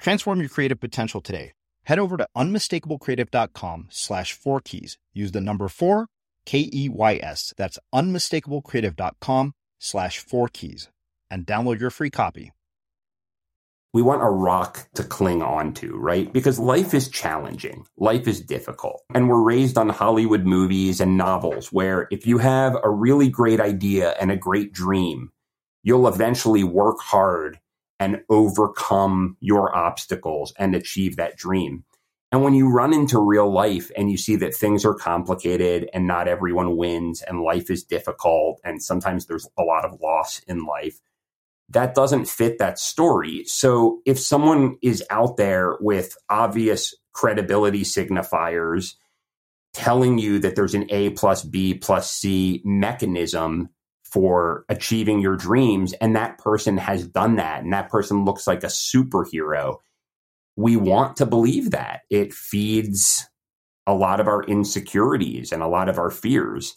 Transform your creative potential today. Head over to unmistakablecreative.com slash four keys. Use the number four, K E Y S. That's unmistakablecreative.com slash four keys and download your free copy. We want a rock to cling on to, right? Because life is challenging. Life is difficult. And we're raised on Hollywood movies and novels where if you have a really great idea and a great dream, you'll eventually work hard and overcome your obstacles and achieve that dream. And when you run into real life and you see that things are complicated and not everyone wins and life is difficult and sometimes there's a lot of loss in life, that doesn't fit that story. So if someone is out there with obvious credibility signifiers telling you that there's an A plus B plus C mechanism for achieving your dreams and that person has done that and that person looks like a superhero. We want to believe that. It feeds a lot of our insecurities and a lot of our fears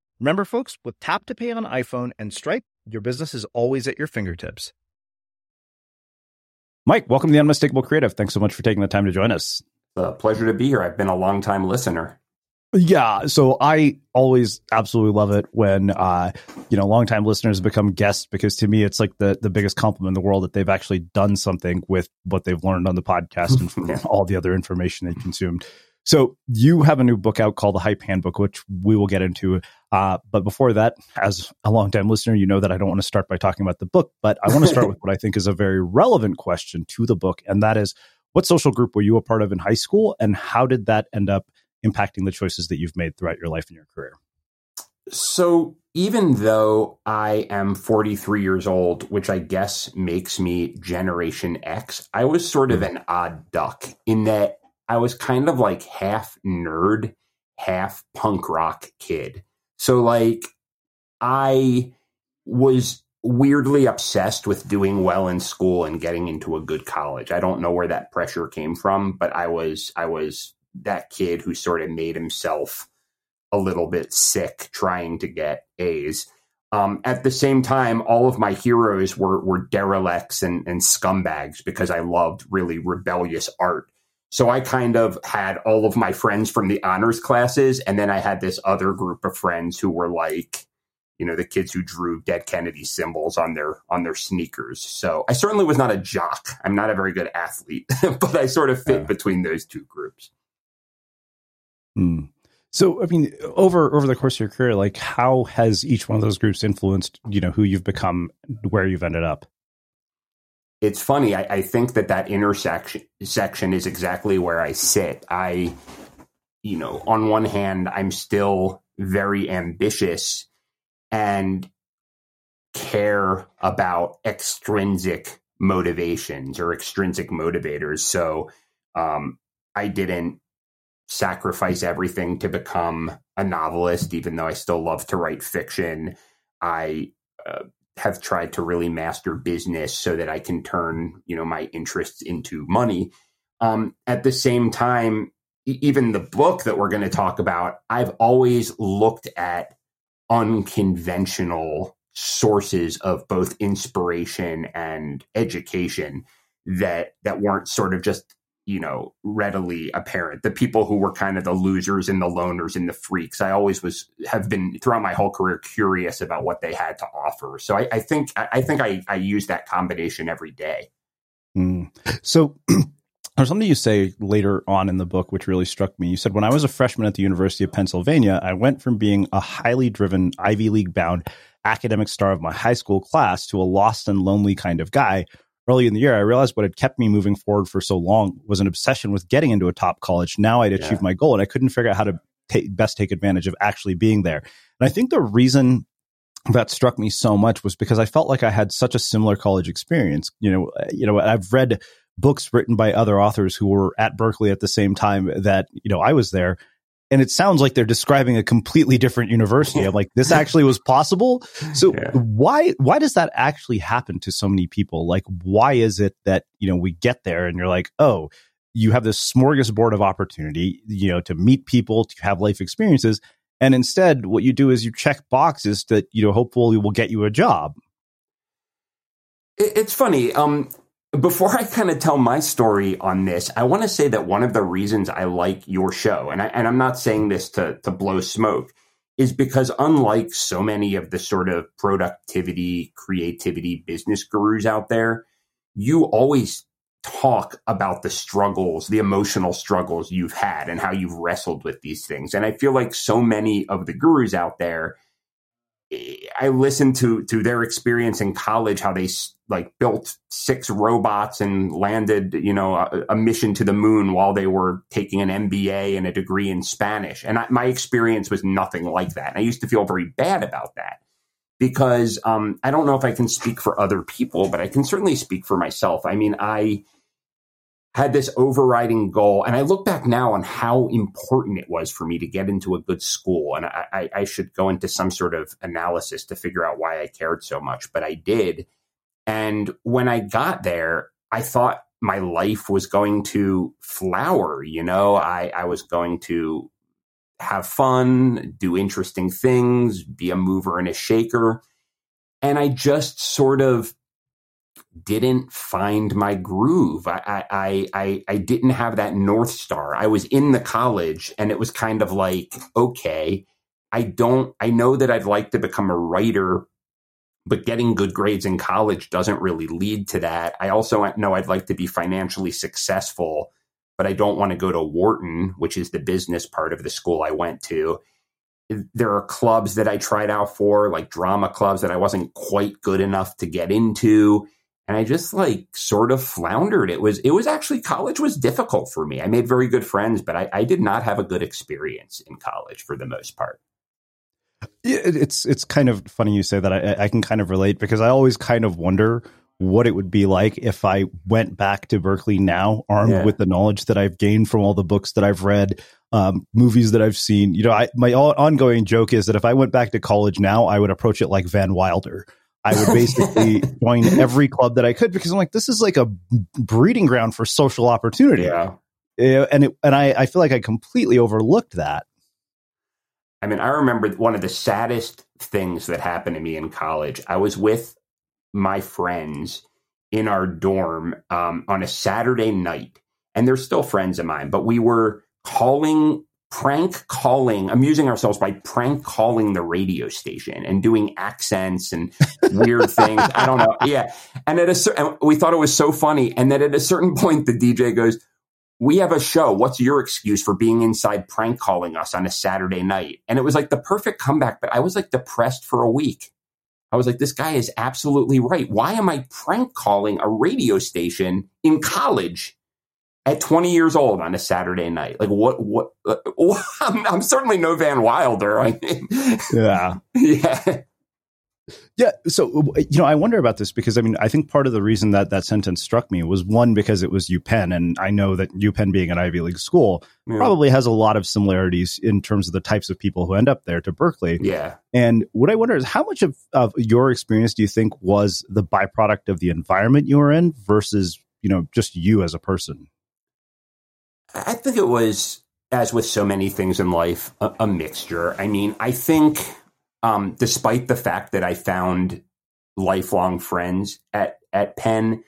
Remember, folks, with Tap to Pay on iPhone and Stripe, your business is always at your fingertips. Mike, welcome to the Unmistakable Creative. Thanks so much for taking the time to join us. It's a pleasure to be here. I've been a long time listener. Yeah, so I always absolutely love it when uh, you know longtime listeners become guests because to me it's like the the biggest compliment in the world that they've actually done something with what they've learned on the podcast and from yeah. all the other information they consumed. So you have a new book out called The Hype Handbook, which we will get into. Uh, but before that, as a longtime listener, you know that I don't want to start by talking about the book, but I want to start with what I think is a very relevant question to the book, and that is, what social group were you a part of in high school, and how did that end up impacting the choices that you've made throughout your life and your career? So even though I am 43 years old, which I guess makes me Generation X, I was sort of hmm. an odd duck in that I was kind of like half nerd, half punk rock kid. So like I was weirdly obsessed with doing well in school and getting into a good college. I don't know where that pressure came from, but I was I was that kid who sort of made himself a little bit sick trying to get A's. Um, at the same time, all of my heroes were were derelicts and, and scumbags because I loved really rebellious art. So I kind of had all of my friends from the honors classes, and then I had this other group of friends who were like, you know, the kids who drew dead Kennedy symbols on their on their sneakers. So I certainly was not a jock. I'm not a very good athlete, but I sort of fit between those two groups. Hmm. So, I mean, over over the course of your career, like, how has each one of those groups influenced, you know, who you've become, where you've ended up? It's funny. I, I, think that that intersection section is exactly where I sit. I, you know, on one hand, I'm still very ambitious and care about extrinsic motivations or extrinsic motivators. So, um, I didn't sacrifice everything to become a novelist, even though I still love to write fiction. I uh, have tried to really master business so that I can turn, you know, my interests into money. Um, at the same time, even the book that we're going to talk about, I've always looked at unconventional sources of both inspiration and education that that weren't sort of just you know readily apparent. The people who were kind of the losers and the loners and the freaks. I always was have been throughout my whole career curious about what they had to offer. So i, I think i think i i use that combination every day. Mm. so there's something you say later on in the book which really struck me. You said when i was a freshman at the university of pennsylvania i went from being a highly driven ivy league bound academic star of my high school class to a lost and lonely kind of guy early in the year, I realized what had kept me moving forward for so long was an obsession with getting into a top college. Now I'd achieved yeah. my goal and I couldn't figure out how to take, best take advantage of actually being there. And I think the reason that struck me so much was because I felt like I had such a similar college experience. You know, uh, you know, I've read books written by other authors who were at Berkeley at the same time that, you know, I was there and it sounds like they're describing a completely different university. I'm like, this actually was possible. So yeah. why why does that actually happen to so many people? Like, why is it that you know we get there and you're like, oh, you have this smorgasbord of opportunity, you know, to meet people, to have life experiences, and instead, what you do is you check boxes that you know hopefully will get you a job. It's funny. Um, before I kind of tell my story on this, I want to say that one of the reasons I like your show, and, I, and I'm not saying this to, to blow smoke, is because unlike so many of the sort of productivity, creativity business gurus out there, you always talk about the struggles, the emotional struggles you've had and how you've wrestled with these things. And I feel like so many of the gurus out there, I listened to to their experience in college, how they like built six robots and landed, you know, a, a mission to the moon while they were taking an MBA and a degree in Spanish. And I, my experience was nothing like that. And I used to feel very bad about that because um, I don't know if I can speak for other people, but I can certainly speak for myself. I mean, I had this overriding goal. And I look back now on how important it was for me to get into a good school. And I, I, should go into some sort of analysis to figure out why I cared so much, but I did. And when I got there, I thought my life was going to flower. You know, I, I was going to have fun, do interesting things, be a mover and a shaker. And I just sort of didn't find my groove. I, I, I, I didn't have that North Star. I was in the college and it was kind of like, okay, I don't, I know that I'd like to become a writer, but getting good grades in college doesn't really lead to that. I also know I'd like to be financially successful, but I don't want to go to Wharton, which is the business part of the school I went to. There are clubs that I tried out for, like drama clubs that I wasn't quite good enough to get into and I just like sort of floundered. It was it was actually college was difficult for me. I made very good friends, but I, I did not have a good experience in college for the most part. It's it's kind of funny you say that. I, I can kind of relate because I always kind of wonder what it would be like if I went back to Berkeley now, armed yeah. with the knowledge that I've gained from all the books that I've read, um, movies that I've seen. You know, I, my ongoing joke is that if I went back to college now, I would approach it like Van Wilder I would basically join every club that I could because I'm like, this is like a breeding ground for social opportunity. Yeah. And it, and I, I feel like I completely overlooked that. I mean, I remember one of the saddest things that happened to me in college. I was with my friends in our dorm um, on a Saturday night, and they're still friends of mine, but we were calling prank calling, amusing ourselves by prank calling the radio station and doing accents and weird things. I don't know. Yeah. And at a certain, we thought it was so funny. And then at a certain point, the DJ goes, we have a show. What's your excuse for being inside prank calling us on a Saturday night? And it was like the perfect comeback, but I was like depressed for a week. I was like, this guy is absolutely right. Why am I prank calling a radio station in college at 20 years old on a Saturday night. Like what, what, uh, I'm, I'm, certainly no Van Wilder. I mean, yeah. yeah. Yeah. So, you know, I wonder about this because I mean, I think part of the reason that that sentence struck me was one, because it was UPenn. And I know that UPenn being an Ivy League school yeah. probably has a lot of similarities in terms of the types of people who end up there to Berkeley. Yeah. And what I wonder is how much of, of your experience do you think was the byproduct of the environment you were in versus, you know, just you as a person? I think it was, as with so many things in life, a, a mixture. I mean, I think, um, despite the fact that I found lifelong friends at at Penn,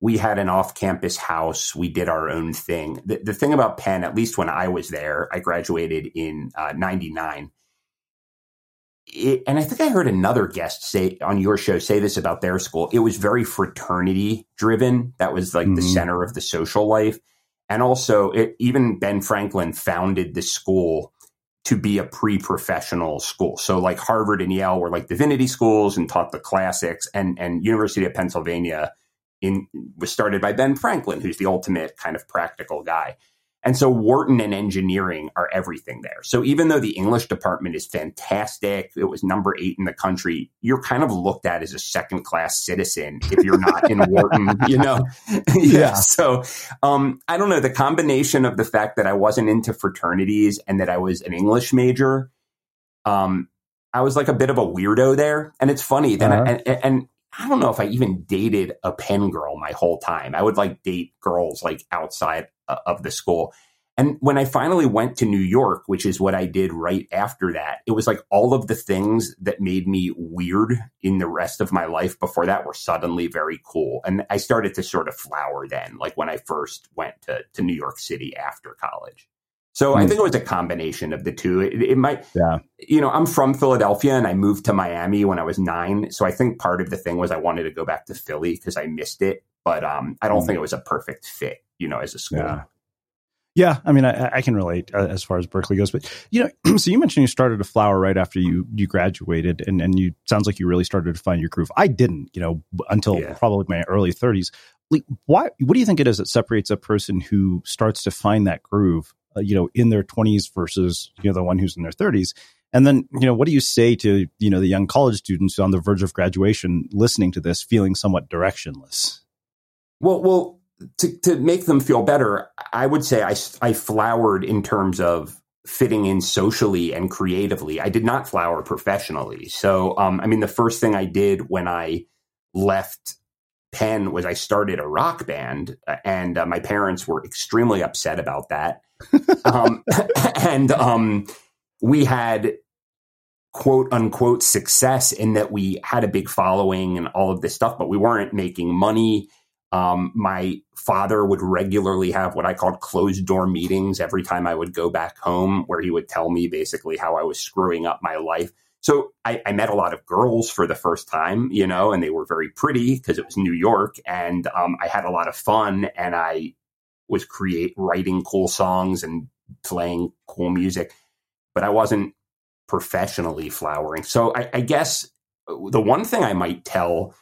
we had an off-campus house. We did our own thing. The, the thing about Penn, at least when I was there, I graduated in '99. Uh, and I think I heard another guest say on your show say this about their school. It was very fraternity driven. That was like mm-hmm. the center of the social life. And also, it, even Ben Franklin founded the school to be a pre-professional school. So like Harvard and Yale were like divinity schools and taught the classics and, and University of Pennsylvania in was started by Ben Franklin, who's the ultimate kind of practical guy. And so Wharton and engineering are everything there. So even though the English department is fantastic, it was number eight in the country, you're kind of looked at as a second class citizen if you're not in Wharton, you know? yeah. So um, I don't know. The combination of the fact that I wasn't into fraternities and that I was an English major, um, I was like a bit of a weirdo there. And it's funny that uh-huh. I, and, and I don't know if I even dated a Penn girl my whole time. I would like date girls like outside of the school. And when I finally went to New York, which is what I did right after that, it was like all of the things that made me weird in the rest of my life before that were suddenly very cool. And I started to sort of flower then, like when I first went to, to New York City after college. So I hmm. think it was a combination of the two. It, it, might, yeah. You know, I'm from Philadelphia and I moved to Miami when I was nine. So I think part of the thing was I wanted to go back to Philly because I missed it, but um, I don't mm. think it was a perfect fit, you know, as a school. Yeah. Yeah, I mean, I, I, can relate uh, as far as Berkeley goes, but you know, so you mentioned you started to flower right after you you graduated, and and you sounds like you really started to find your groove. I didn't, you know, until yeah. probably my early thirties. Like, why? What do you think it is that separates a person who starts to find that groove uh, you know, in their 20s versus, you know, the one who's in their 30s. And then, you know, what do you say to, you know, the young college students on the verge of graduation listening to this, feeling somewhat directionless? Well, well, to, to make them feel better, I would say I, I flowered in terms of fitting in socially and creatively. I did not flower professionally. So, um, I mean, the first thing I did when I left Penn was I started a rock band, uh, and uh, my parents were extremely upset about that. um, and um, we had quote unquote success in that we had a big following and all of this stuff, but we weren't making money. Um, my father would regularly have what I called closed door meetings every time I would go back home, where he would tell me basically how I was screwing up my life. So I, I, met a lot of girls for the first time, you know, and they were very pretty because it was New York, and um, I had a lot of fun, and I was create writing cool songs and playing cool music, but I wasn't professionally flowering. So I, I guess the one thing I might tell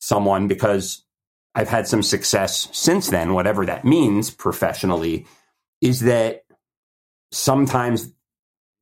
someone because I've had some success since then, whatever that means professionally, is that sometimes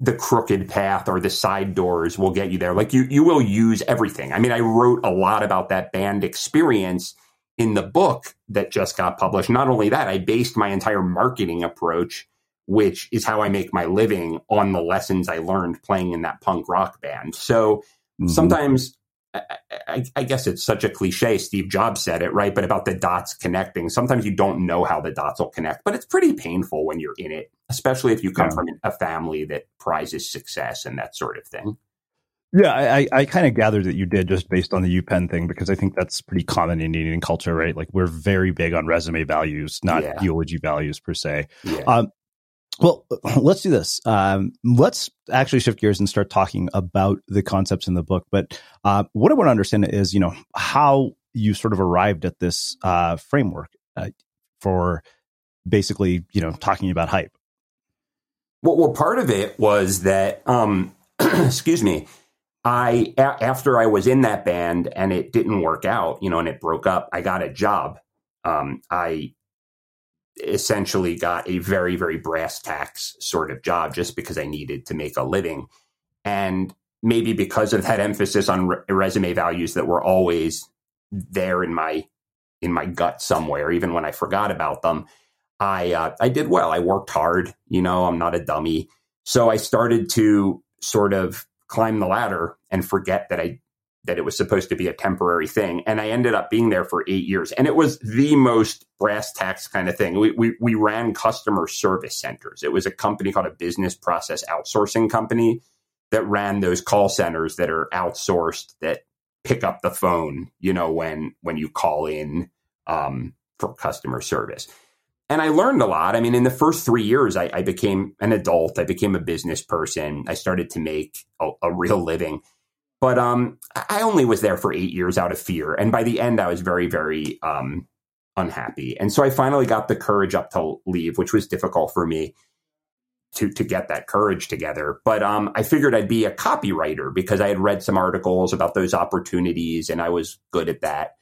the crooked path or the side doors will get you there. Like you, you will use everything. I mean, I wrote a lot about that band experience in the book that just got published. Not only that, I based my entire marketing approach, which is how I make my living, on the lessons I learned playing in that punk rock band. So mm-hmm. sometimes I, I, guess it's such a cliche. Steve Jobs said it, right? But about the dots connecting. Sometimes you don't know how the dots will connect, but it's pretty painful when you're in it, especially if you come yeah. from a family that prizes success and that sort of thing. Yeah, I, I kind of gathered that you did just based on the UPenn thing because I think that's pretty common in Indian culture, right? Like we're very big on resume values, not yeah. eulogy values per se. Yeah. Um, well, let's do this. Um, let's actually shift gears and start talking about the concepts in the book. But uh, what I want to understand is, you know, how you sort of arrived at this uh, framework uh, for basically, you know, talking about hype. Well, well, part of it was that, um, excuse me, I a- after I was in that band and it didn't work out, you know, and it broke up, I got a job. Um, I essentially got a very, very brass tacks sort of job just because I needed to make a living. And maybe because of that emphasis on re- resume values that were always there in my in my gut somewhere, even when I forgot about them, I uh, I did well. I worked hard. You know, I'm not a dummy. So I started to sort of climb the ladder and forget that I that it was supposed to be a temporary thing. And I ended up being there for eight years. And it was the most brass tacks kind of thing. We, we, we ran customer service centers. It was a company called a business process outsourcing company that ran those call centers that are outsourced that pick up the phone, you know, when, when you call in um, for customer service. And I learned a lot. I mean, in the first three years, I, I became an adult. I became a business person. I started to make a, a real living but um, I only was there for eight years out of fear, and by the end, I was very, very um, unhappy. And so I finally got the courage up to leave, which was difficult for me to to get that courage together. But um, I figured I'd be a copywriter because I had read some articles about those opportunities, and I was good at that.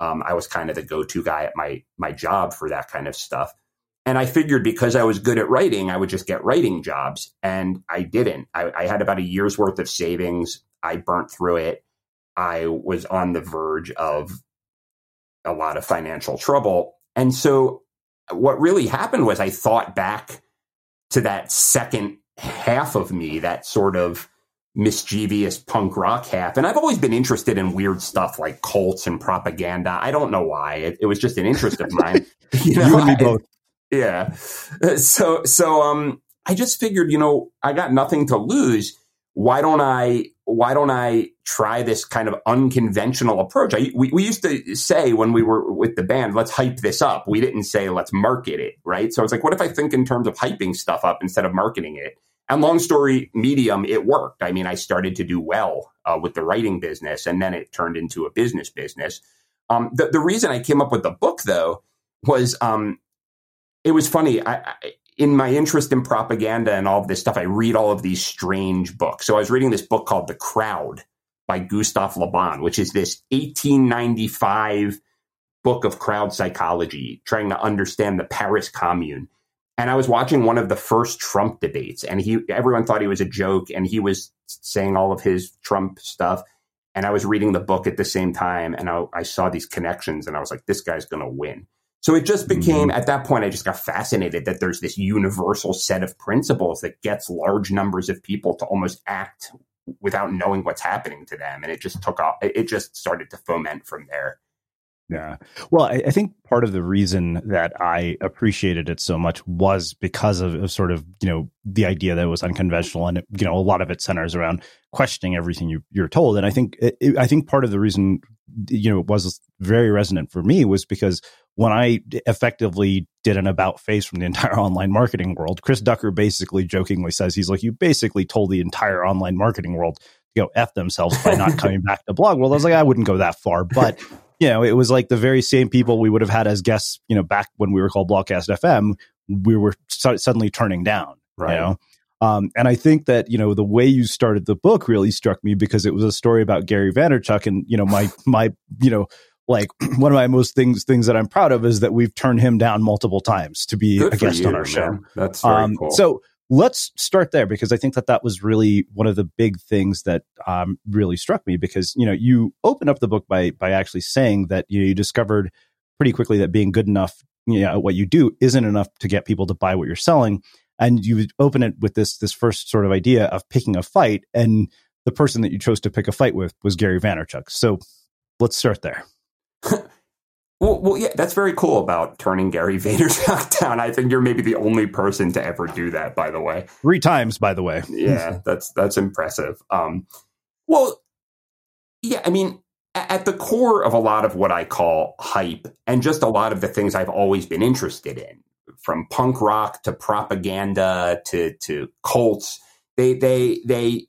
Um, I was kind of the go to guy at my my job for that kind of stuff. And I figured because I was good at writing, I would just get writing jobs. And I didn't. I, I had about a year's worth of savings. I burnt through it. I was on the verge of a lot of financial trouble. And so what really happened was I thought back to that second half of me, that sort of mischievous punk rock half. And I've always been interested in weird stuff like cults and propaganda. I don't know why. It, it was just an interest of mine. You, know, you and me I, both. Yeah. So, so, um, I just figured, you know, I got nothing to lose. Why don't I, why don't I try this kind of unconventional approach? I, we, we used to say when we were with the band, let's hype this up. We didn't say let's market it, right? So it's like, what if I think in terms of hyping stuff up instead of marketing it? And long story medium, it worked. I mean, I started to do well uh, with the writing business, and then it turned into a business business. Um, the, the reason I came up with the book, though, was um, it was funny. I, I, in my interest in propaganda and all of this stuff, I read all of these strange books. So I was reading this book called The Crowd by Gustave Le Bon, which is this 1895 book of crowd psychology, trying to understand the Paris Commune and I was watching one of the first Trump debates, and he everyone thought he was a joke, and he was saying all of his Trump stuff. And I was reading the book at the same time, and I, I saw these connections, and I was like, "This guy's going to win." So it just became mm-hmm. at that point, I just got fascinated that there's this universal set of principles that gets large numbers of people to almost act without knowing what's happening to them, and it just took off. It just started to foment from there. Yeah. Well, I, I, think part of the reason that I appreciated it so much was because of, of, sort of, you know, the idea that it was unconventional and, it, you know, a lot of it centers around questioning everything you, you're told. And I think, it, I think part of the reason, you know, it was very resonant for me was because when I effectively did an about face from the entire online marketing world, Chris Ducker basically jokingly says, he's like, you basically told the entire online marketing world to go F themselves by not coming back to blog world. I was like, I wouldn't go that far, but you know, it was like the very same people we would have had as guests, you know, back when we were called Blogcast FM, we were su- suddenly turning down, right? You know? Um, and I think that you know the way you started the book really struck me because it was a story about Gary Vaynerchuk, and you know my my you know like one of my most things things that I'm proud of is that we've turned him down multiple times to be Good a guest you, on our show. That's very um, cool. So let's start there because I think that that was really one of the big things that um, really struck me because you know you open up the book by by actually saying that you, know, you discovered pretty quickly that being good enough you know what you do isn't enough to get people to buy what you're selling. And you open it with this this first sort of idea of picking a fight and the person that you chose to pick a fight with was Gary Vaynerchuk. So let's start there Well, well, yeah, that's very cool about turning Gary Vaynerchuk down. I think you're maybe the only person to ever do that. By the way, three times. By the way, yeah, that's that's impressive. Um, well, yeah, I mean, at the core of a lot of what I call hype, and just a lot of the things I've always been interested in, from punk rock to propaganda to to cults, they they they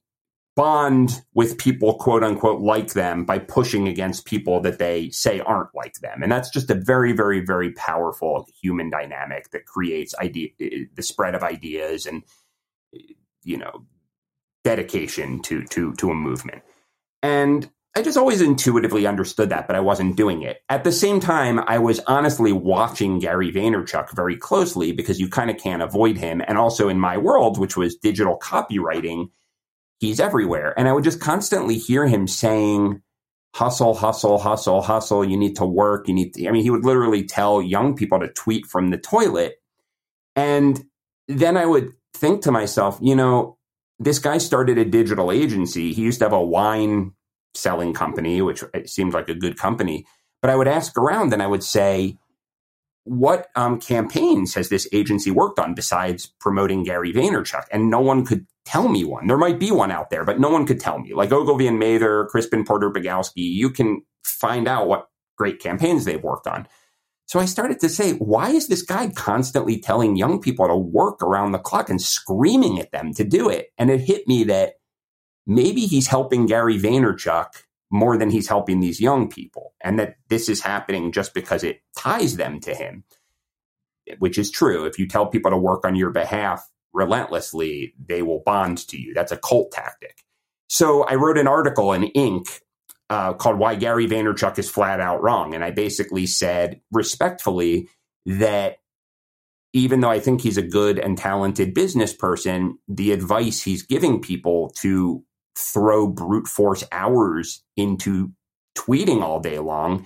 bond with people, quote unquote, like them by pushing against people that they say aren't like them. And that's just a very, very, very powerful human dynamic that creates idea, the spread of ideas and, you know, dedication to, to, to a movement. And I just always intuitively understood that, but I wasn't doing it. At the same time, I was honestly watching Gary Vaynerchuk very closely because you kind of can't avoid him. And also in my world, which was digital copywriting, he's everywhere. And I would just constantly hear him saying, hustle, hustle, hustle, hustle. You need to work. You need to, I mean, he would literally tell young people to tweet from the toilet. And then I would think to myself, you know, this guy started a digital agency. He used to have a wine selling company, which uh, seemed like a good company. But I would ask around and I would say, what um, campaigns has this agency worked on besides promoting Gary Vaynerchuk? And no one could tell me one. There might be one out there, but no one could tell me. Like Ogilvy and Mather, Crispin Porter Bogusky, you can find out what great campaigns they've worked on. So I started to say, why is this guy constantly telling young people to work around the clock and screaming at them to do it? And it hit me that maybe he's helping Gary Vaynerchuk more than he's helping these young people, and that this is happening just because it ties them to him, which is true. If you tell people to work on your behalf, relentlessly, they will bond to you. That's a cult tactic. So I wrote an article in Inc. Uh, called Why Gary Vaynerchuk is Flat Out Wrong. And I basically said respectfully that even though I think he's a good and talented business person, the advice he's giving people to throw brute force hours into tweeting all day long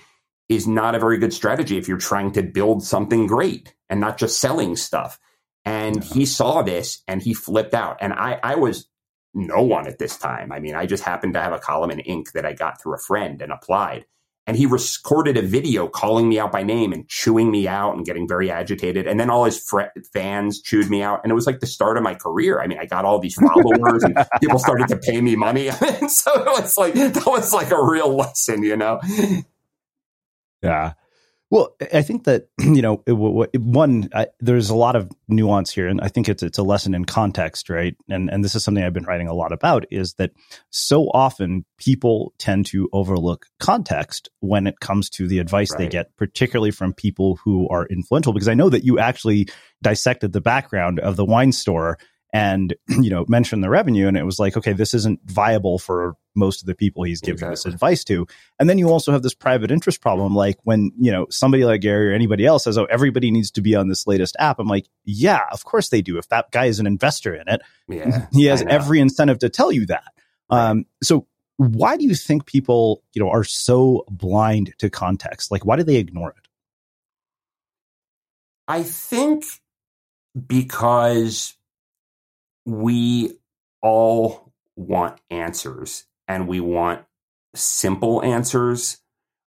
is not a very good strategy if you're trying to build something great and not just selling stuff. And yeah. he saw this and he flipped out. And I, I was no one at this time. I mean, I just happened to have a column in Inc. that I got through a friend and applied. And he recorded a video calling me out by name and chewing me out and getting very agitated. And then all his fr- fans chewed me out. And it was like the start of my career. I mean, I got all these followers and people started to pay me money. and so it was like, that was like a real lesson, you know? Yeah. Well, I think that you know, it, one, I, there's a lot of nuance here, and I think it's it's a lesson in context, right? And and this is something I've been writing a lot about is that so often people tend to overlook context when it comes to the advice right. they get, particularly from people who are influential. Because I know that you actually dissected the background of the wine store and you know mentioned the revenue and it was like okay this isn't viable for most of the people he's giving exactly. this advice to. And then you also have this private interest problem like when you know somebody like gary or anybody else says oh everybody needs to be on this latest app. I'm like yeah of course they do. If that guy is an investor in it yeah, he has every incentive to tell you that. Right. um, so why do you think people you know are so blind to context? Like why do they ignore it? I think because we all want answers and we want simple answers.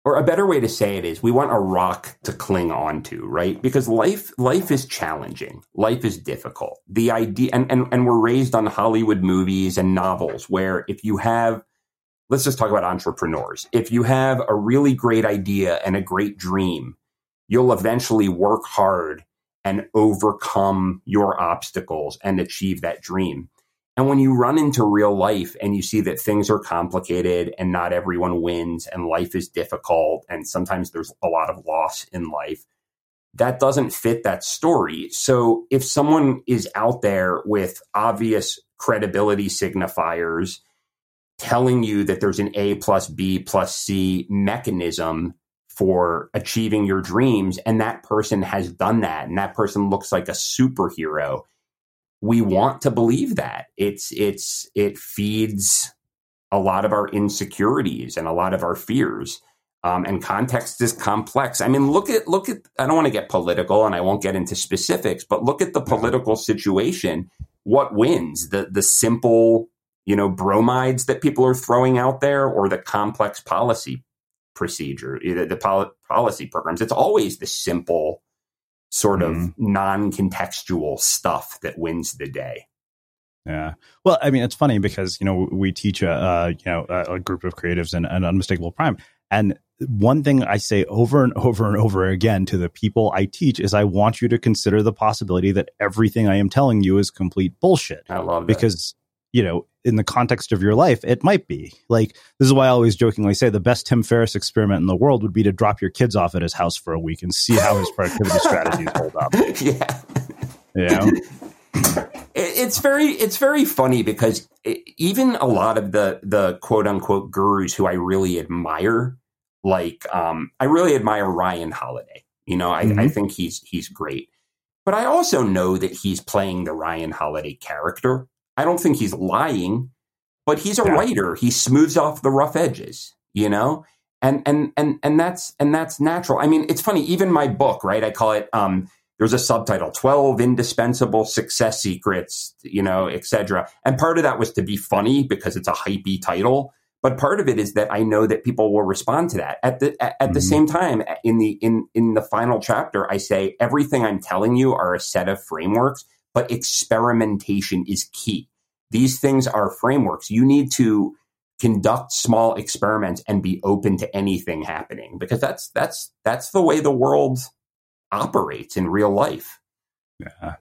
Or a better way to say it is we want a rock to cling on to right? Because life life is challenging. Life is difficult. The idea and, and and we're raised on hollywood movies and novels where if you have let's just talk about entrepreneurs. If you have a really great idea and a great dream you'll eventually work hard and overcome your obstacles and achieve that dream. And when you run into real life and you see that things are complicated and not everyone wins and life is difficult and sometimes there's a lot of loss in life, that doesn't fit that story. So if someone is out there with obvious credibility signifiers telling you that there's an A plus B plus C mechanism for achieving your dreams and that person has done that and that person looks like a superhero. We want to believe that. It's it's it feeds a lot of our insecurities and a lot of our fears. Um, and context is complex. I mean look at look at i don't want to get political and i won't get into specifics but look at the political situation. What wins? The the simple you know bromides that people are throwing out there or the complex policy procedure, the, the pol- policy programs. It's always the simple, sort of mm. non-contextual stuff that wins the day. Yeah. Well, I mean, it's funny because you know we teach a uh, you know a, a, group of creatives and an unmistakable prime, and one thing I say over and over and over again to the people I teach is I want you to consider the possibility that everything I am telling you is complete bullshit. I love that. because you know, in the context of your life, it might be. Like, this is why I always jokingly say the best Tim Ferriss experiment in the world would be to drop your kids off at his house for a week and see how his productivity strategies hold up. Yeah. You know? It's very it's very funny because even a lot of the the quote unquote gurus who I really admire, like um, I really admire Ryan Holiday. You know, I, mm-hmm. I think he's he's great, but I also know that he's playing the Ryan Holiday character I don't think he's lying, but he's a yeah. writer. He smooths off the rough edges, you know? And and and and that's and that's natural. I mean, it's funny, even my book, right? I call it um there's a subtitle 12 indispensable success secrets you know etc and part of that was to be funny because it's a hypey title but part of it is that i know that people will respond to that at the at, at mm-hmm. the same time in the in in the final chapter i say everything i'm telling you are a set of frameworks but experimentation is key. These things are frameworks. You need to conduct small experiments and be open to anything happening because that's that's that's the way the world operates in real life. Yeah.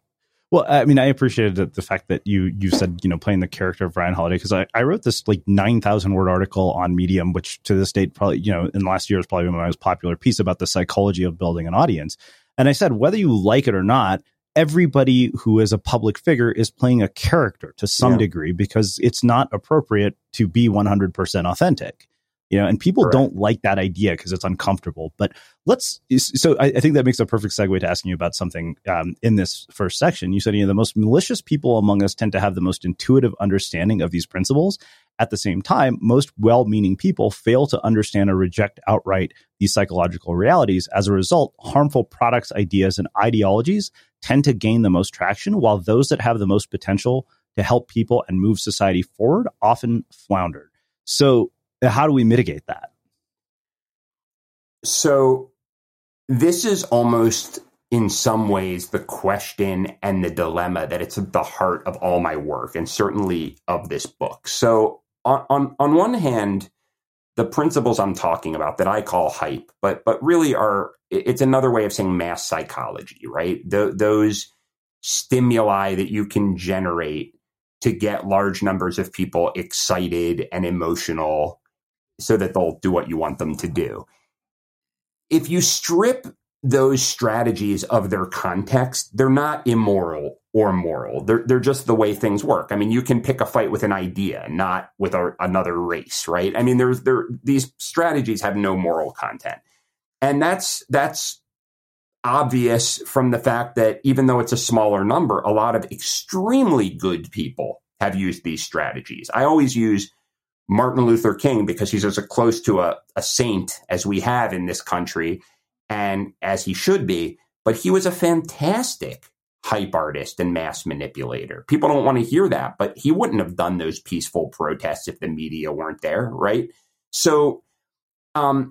Well, I mean, I appreciated the, fact that you you said you know playing the character of Ryan Holiday because I, I wrote this like nine thousand word article on Medium, which to this date probably you know in last year is probably my most popular piece about the psychology of building an audience. And I said whether you like it or not, everybody who is a public figure is playing a character to some yeah. degree because it's not appropriate to be 100% authentic. You know, and people Correct. don't like that idea because it's uncomfortable. But let's, so I, I, think that makes a perfect segue to asking you about something um, in this first section. You said, you know, the most malicious people among us tend to have the most intuitive understanding of these principles. At the same time, most well meaning people fail to understand or reject outright these psychological realities. As a result, harmful products, ideas, and ideologies tend to gain the most traction, while those that have the most potential to help people and move society forward often flounder. So, how do we mitigate that? So, this is almost in some ways the question and the dilemma that it's at the heart of all my work and certainly of this book. So, on, on, on one hand, the principles I'm talking about that I call hype, but but really are it's another way of saying mass psychology, right? Those stimuli that you can generate to get large numbers of people excited and emotional so that they'll do what you want them to do. If you strip those strategies of their context, they're not immoral or moral. They're, they're just the way things work. I mean, you can pick a fight with an idea, not with a, another race, right? I mean, there's there these strategies have no moral content. And that's that's obvious from the fact that even though it's a smaller number, a lot of extremely good people have used these strategies. I always use Martin Luther King because he's as close to a, a saint as we have in this country and as he should be. But he was a fantastic hype artist and mass manipulator. People don't want to hear that, but he wouldn't have done those peaceful protests if the media weren't there, right? So, um,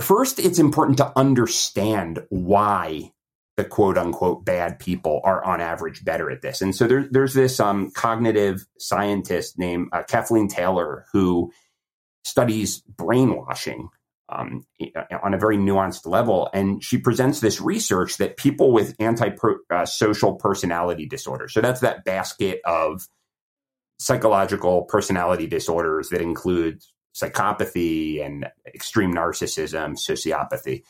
first, it's important to understand why the quote unquote bad people are on average better at this. And so there, there's this um, cognitive scientist named uh, Kathleen Taylor who studies brainwashing um, on a very nuanced level. And she presents this research that people with anti-social uh, personality disorder, so that's that basket of psychological personality disorders that include psychopathy and extreme narcissism, sociopathy,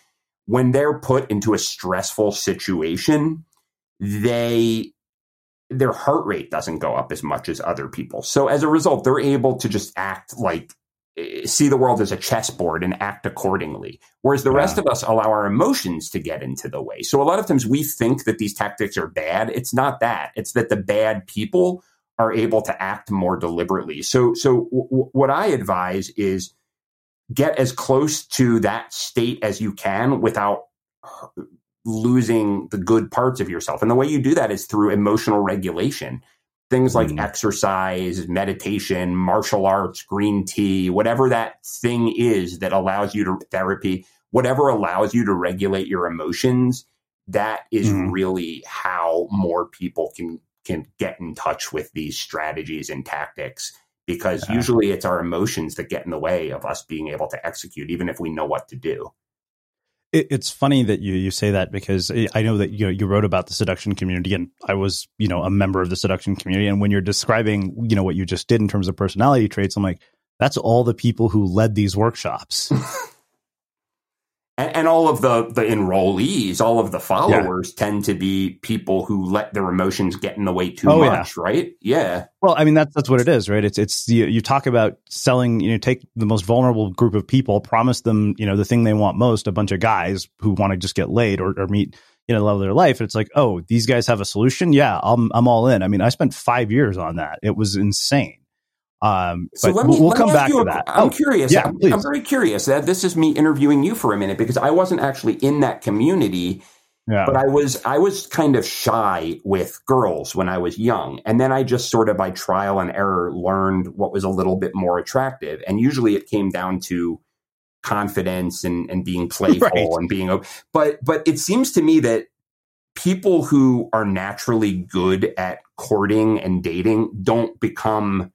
when they're put into a stressful situation, they their heart rate doesn't go up as much as other people. So as a result, they're able to just act like eh, see the world as a chessboard and act accordingly. Whereas the rest of us allow our emotions to get into the way. So a lot of times we think that these tactics are bad. It's not that. It's that the bad people are able to act more deliberately. So, so w- what I advise is get as close to that state as you can without losing the good parts of yourself. And the way you do that is through emotional regulation. Things like mm. exercise, meditation, martial arts, green tea, whatever that thing is that allows you to therapy, whatever allows you to regulate your emotions, that is mm. really how more people can can get in touch with these strategies and tactics because yeah. usually it's our emotions that get in the way of us being able to execute, even if we know what to do. it's funny that you you say that because I know that you know you wrote about the seduction community, and I was you know a member of the seduction community. And when you're describing you know what you just did in terms of personality traits, I'm like, that's all the people who led these workshops. and, and, all of the the enrollees, all of the followers yeah. tend to be people who let their emotions get in the way too oh, much, yeah. right? Yeah. Well, I mean that's that's what it is, right? It's it's you, you talk about selling, you know, take the most vulnerable group of people, promise them, you know, the thing they want most, a bunch of guys who want to just get laid or, or meet you know the love of their life. It's like, oh, these guys have a solution. Yeah, I'm I'm all in. I mean, I spent five years on that. It was insane. Um, so let me, we'll let come me back to a, that. I'm oh, curious. Yeah, I'm, I'm, very curious. That this is me interviewing you for a minute because I wasn't actually in that community. Yeah. But I was I was kind of shy with girls when I was young, and then I just sort of by trial and error learned what was a little bit more attractive. And usually it came down to confidence and, and being playful right. and being. But but it seems to me that people who are naturally good at courting and dating don't become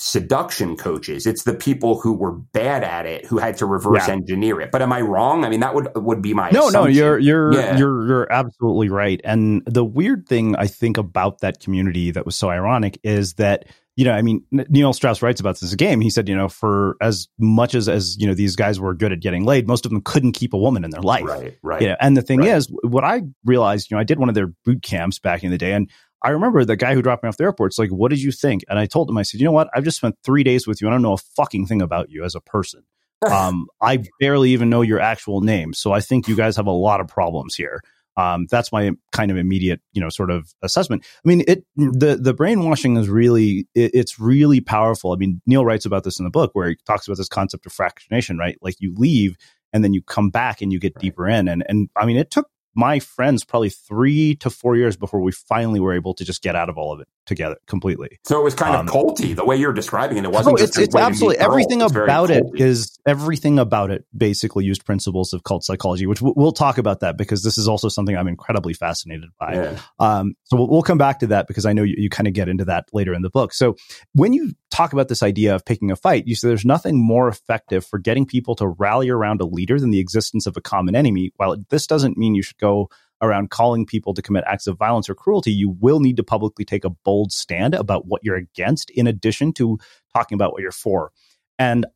seduction coaches. It's the people who were bad at it who had to reverse yeah. engineer it. But am I wrong? I mean, that would would be my no, assumption. no. You're you're yeah. you're you're absolutely right. And the weird thing I think about that community that was so ironic is that you know, I mean, Neil Strauss writes about this game. He said, you know, for as much as as you know, these guys were good at getting laid, most of them couldn't keep a woman in their life. Right, right. You know, and the thing right. is, what I realized, you know, I did one of their boot camps back in the day, and I remember the guy who dropped me off the airport. It's like, what did you think? And I told him, I said, you know what? I've just spent three days with you. and I don't know a fucking thing about you as a person. Um, I barely even know your actual name. So I think you guys have a lot of problems here. Um, that's my kind of immediate, you know, sort of assessment. I mean, it the the brainwashing is really it, it's really powerful. I mean, Neil writes about this in the book where he talks about this concept of fractionation, right? Like you leave and then you come back and you get deeper in, and and I mean, it took my friends probably three to four years before we finally were able to just get out of all of it together completely. So it was kind Um, of culty the way you're describing it. It wasn't. No, it's a it's meet absolutely everything It's about it is everything about it basically used principles of cult psychology, which we'll, we'll talk about that because this is also something I'm incredibly fascinated by. Yeah. Um, so we'll, we'll come back to that because I know you, you kind of get into that later in the book. So when you talk about this idea of picking a fight, you say there's nothing more effective for getting people to rally around a leader than the existence of a common enemy. While this doesn't mean you should go around calling people to commit acts of violence or cruelty, you will need to publicly take a bold stand about what you're against, in addition to talking about what you're for. And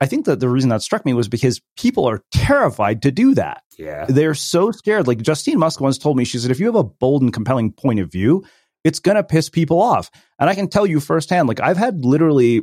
I think that the reason that struck me was because people are terrified to do that. Yeah. They're so scared. Like Justine Musk once told me, she said, if you have a bold and compelling point of view, it's going to piss people off. And I can tell you firsthand, like I've had literally,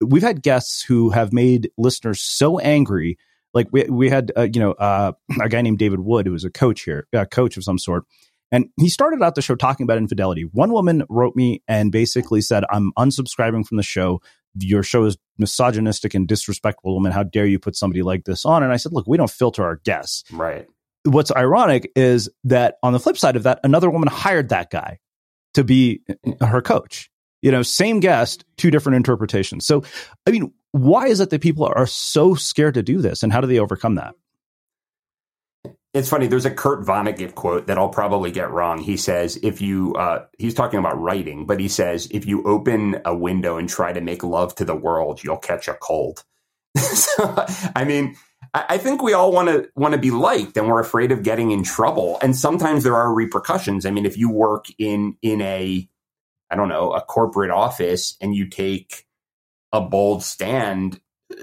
we've had guests who have made listeners so angry. Like we, we had, uh, you know, uh, a guy named David Wood, who was a coach here, a coach of some sort. And he started out the show talking about infidelity. One woman wrote me and basically said, I'm unsubscribing from the show. Your show is misogynistic and disrespectful, woman. How dare you put somebody like this on? And I said, look, we don't filter our guests Right. what's ironic is that on the flip side of that, another woman hired that guy to be her coach. You know, same guest, two different interpretations. So, I mean, why is it that people are so scared to do this, and how do they overcome that? It's funny. There's a Kurt Vonnegut quote that I'll probably get wrong. He says, if you, uh, he's talking about writing, but he says, if you open a window and try to make love to the world, you'll catch a cold. so, I mean, I, I think we all want to want to be liked, and we're afraid of getting in trouble. And sometimes there are repercussions. I mean, if you work in in a, I don't know, a corporate office, and you take a bold stand,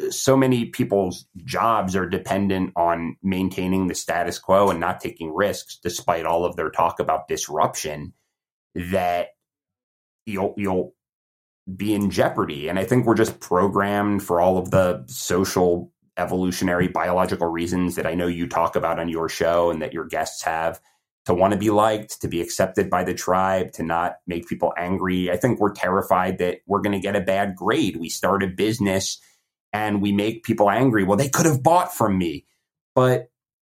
so many people's jobs are dependent on maintaining the status quo and not taking risks, despite all of their talk about disruption. That you'll you'll be in jeopardy. And I think we're just programmed for all of the social, evolutionary, biological reasons that I know you talk about on your show and that your guests have to want to be liked, to be accepted by the tribe, to not make people angry. I think we're terrified that we're going to get a bad grade. We start a business and we make people angry. Well, they could have bought from me. But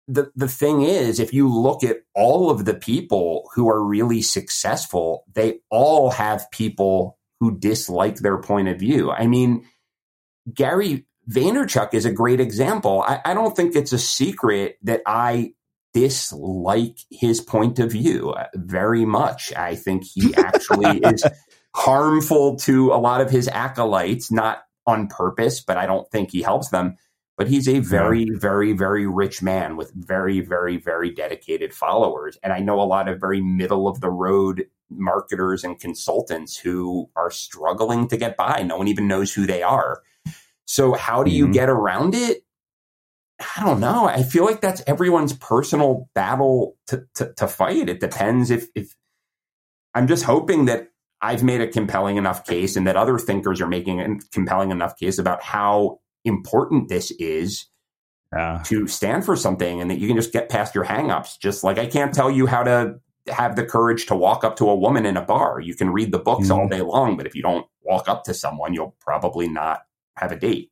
the the thing is, if you look at all of the people who are really successful, they all have people who dislike their point of view. I mean, Gary Vaynerchuk is a great example. I, I don't think it's a secret that I dislike his point of view very much. I think he actually is harmful to a lot of his acolytes, not on purpose, but I don't think he helps them. But he's a very, very, very rich man with very, very, very dedicated followers. And I know a lot of very middle of the road marketers and consultants who are struggling to get by. No one even knows who they are. So, how do you Mhm. get around it? I don't know. I feel like that's everyone's personal battle to, to, to fight. It depends if, if I'm just hoping that I've made a compelling enough case and that other thinkers are making a compelling enough case about how important this is Yeah. to stand for something and that you can just get past your hangups. Just like I can't tell you how to have the courage to walk up to a woman in a bar. You can read the books all mm-hmm. day long, but if you don't walk up to someone, you'll probably not have a date.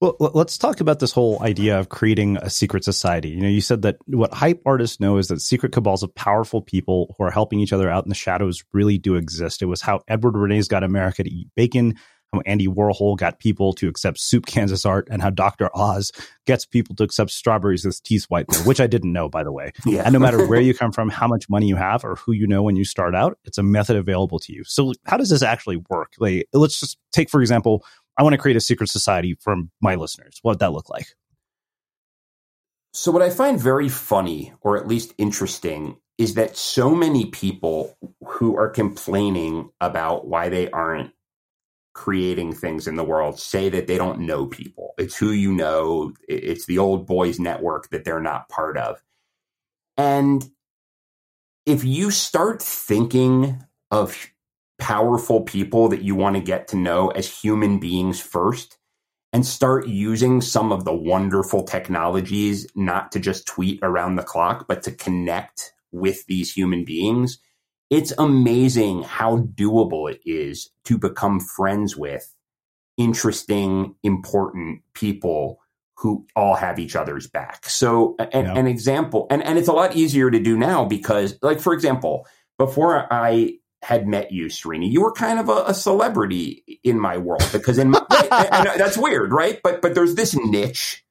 Well, let's talk about this whole idea of creating a secret society. You know, you said that what hype artists know is that secret cabals of powerful people who are helping each other out in the shadows really do exist. It was how Edward Bernays got America to eat bacon, how Andy Warhol got people to accept soup Kansas art, and how Dr. Oz gets people to accept strawberries as teeth whitener, which I didn't know, by the way. Yeah. And no matter where you come from, how much money you have, or who you know when you start out, it's a method available to you. So, how does this actually work? Like, let's just take, for example, I want to create a secret society for my listeners. What would that look like? So, what I find very funny, or at least interesting, is that so many people who are complaining about why they aren't creating things in the world say that they don't know people. It's who you know, it's the old boys network that they're not part of. And if you start thinking of powerful people that you want to get to know as human beings first and start using some of the wonderful technologies not to just tweet around the clock but to connect with these human beings it's amazing how doable it is to become friends with interesting important people who all have each other's back so an, Yeah. an example and, and it's a lot easier to do now because like for example before i had met you, Serena, you were kind of a, a celebrity in my world because in my, I- that's weird, right? But but there's this niche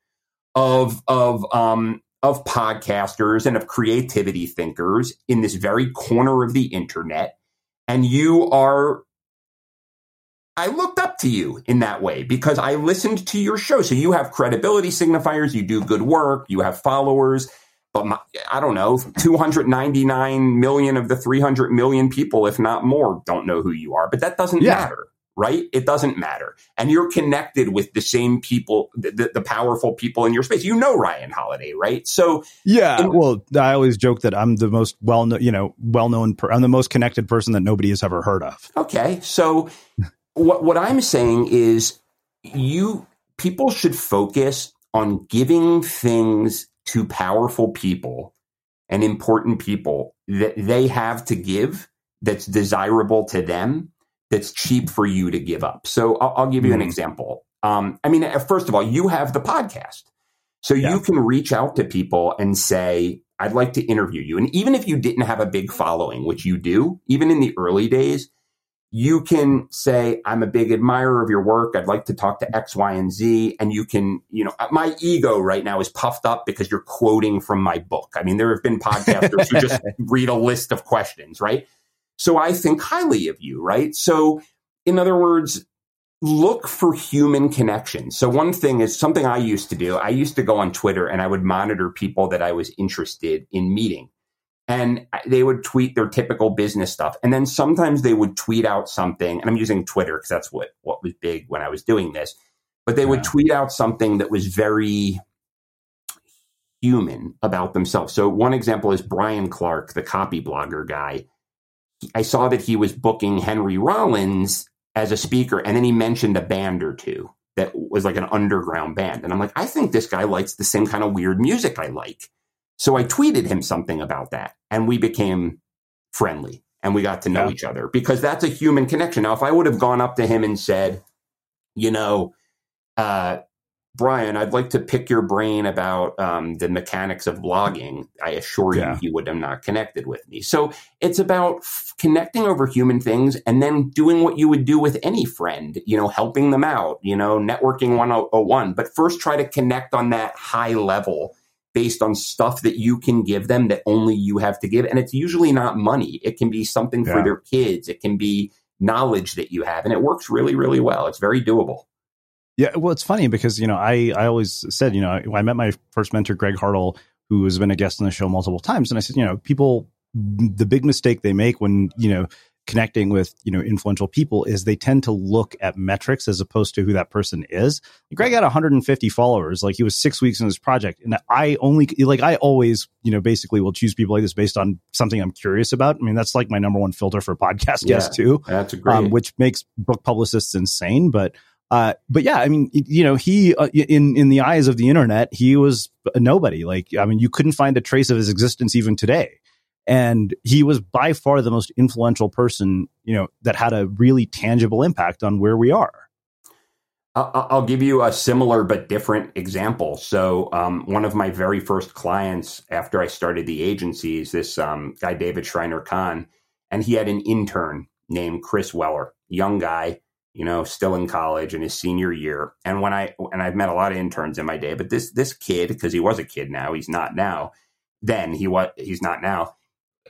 of of um of podcasters and of creativity thinkers in this very corner of the internet, and you are. I looked up to you in that way because I listened to your show. So you have credibility signifiers, you do good work, you have followers but my, I don't know, 299 million of the 300 million people, if not more, don't know who you are. But that doesn't Yeah. matter, right? It doesn't matter. And you're connected with the same people, the, the, powerful people in your space. You know Ryan Holiday, right? So Yeah, And- well, I always joke that I'm the most well, kno- you know, well known. Per- I'm the most connected person that nobody has ever heard of. Okay, so what what I'm saying is you people should focus on giving things to powerful people and important people that they have to give that's desirable to them that's cheap for you to give up. So I'll, I'll give you an Mhm. example. Um, I mean, uh, first of all, you have the podcast. So yeah. you can reach out to people and say, I'd like to interview you. And even if you didn't have a big following, which you do, even in the early days, you can say, I'm a big admirer of your work. I'd like to talk to X, Y, and Z. And you can, you know, my ego right now is puffed up because you're quoting from my book. I mean, there have been podcasters who just read a list of questions, right? So I think highly of you, right? So in other words, look for human connection. So one thing is something I used to do. I used to go on Twitter and I would monitor people that I was interested in meeting. And they would tweet their typical business stuff. And then sometimes they would tweet out something, and I'm using Twitter because that's what, what was big when I was doing this. But they yeah. would tweet out something that was very human about themselves. So one example is Brian Clark, the Copyblogger guy. I saw that he was booking Henry Rollins as a speaker, and then he mentioned a band or two that was like an underground band. And I'm like, I think this guy likes the same kind of weird music I like. So I tweeted him something about that, and we became friendly and we got to know yeah. each other because that's a human connection. Now, if I would have gone up to him and said, you know, uh, Brian, I'd like to pick your brain about um, the mechanics of blogging. I assure yeah. you, he would have not connected with me. So it's about f- connecting over human things and then doing what you would do with any friend, you know, helping them out, you know, networking 101. But first try to connect on that high level based on stuff that you can give them that only you have to give. And it's usually not money, it can be something yeah. for their kids, it can be knowledge that you have. And it works really, really well. It's very doable. Yeah, well, it's funny because you know I I always said you know I, I met my first mentor Greg Hartle who has been a guest on the show multiple times, and I said you know people the big mistake they make when you know connecting with you know influential people is they tend to look at metrics as opposed to who that person is. Greg had 150 followers, like he was six weeks in his project, and I only like I always you know basically will choose people like this based on something I'm curious about. I mean that's like my number one filter for podcast yeah, guests too. That's great, um, which makes book publicists insane, but uh, but yeah, I mean, you know, he uh, in in the eyes of the internet, he was a nobody. Like, I mean, you couldn't find a trace of his existence even today. And he was by far the most influential person, you know, that had a really tangible impact on where we are. I'll give you a similar but different example. So, um, one of my very first clients after I started the agency is this um, guy, David Schreiner Khan, and he had an intern named Chris Weller, young guy you know, still in college in his senior year. And when I and I've met a lot of interns in my day, but this this kid, because he was a kid now, he's not now. Then he was he's not now.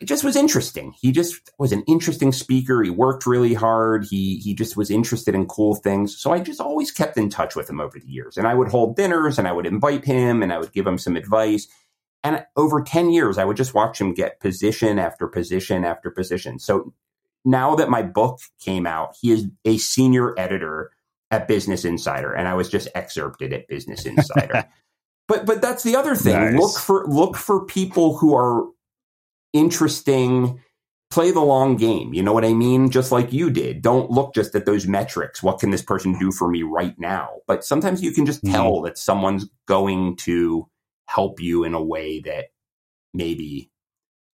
It just was interesting. He just was an interesting speaker. He worked really hard. He he just was interested in cool things. So I just always kept in touch with him over the years. And I would hold dinners and I would invite him and I would give him some advice. And over 10 years, I would just watch him get position after position after position. So now that my book came out, he is a senior editor at Business Insider, and I was just excerpted at Business Insider. but but that's the other thing. Nice. Look for look for people who are interesting. Play the long game. You know what I mean? Just like you did. Don't look just at those metrics. What can this person do for me right now? But sometimes you can just mm-hmm. tell that someone's going to help you in a way that maybe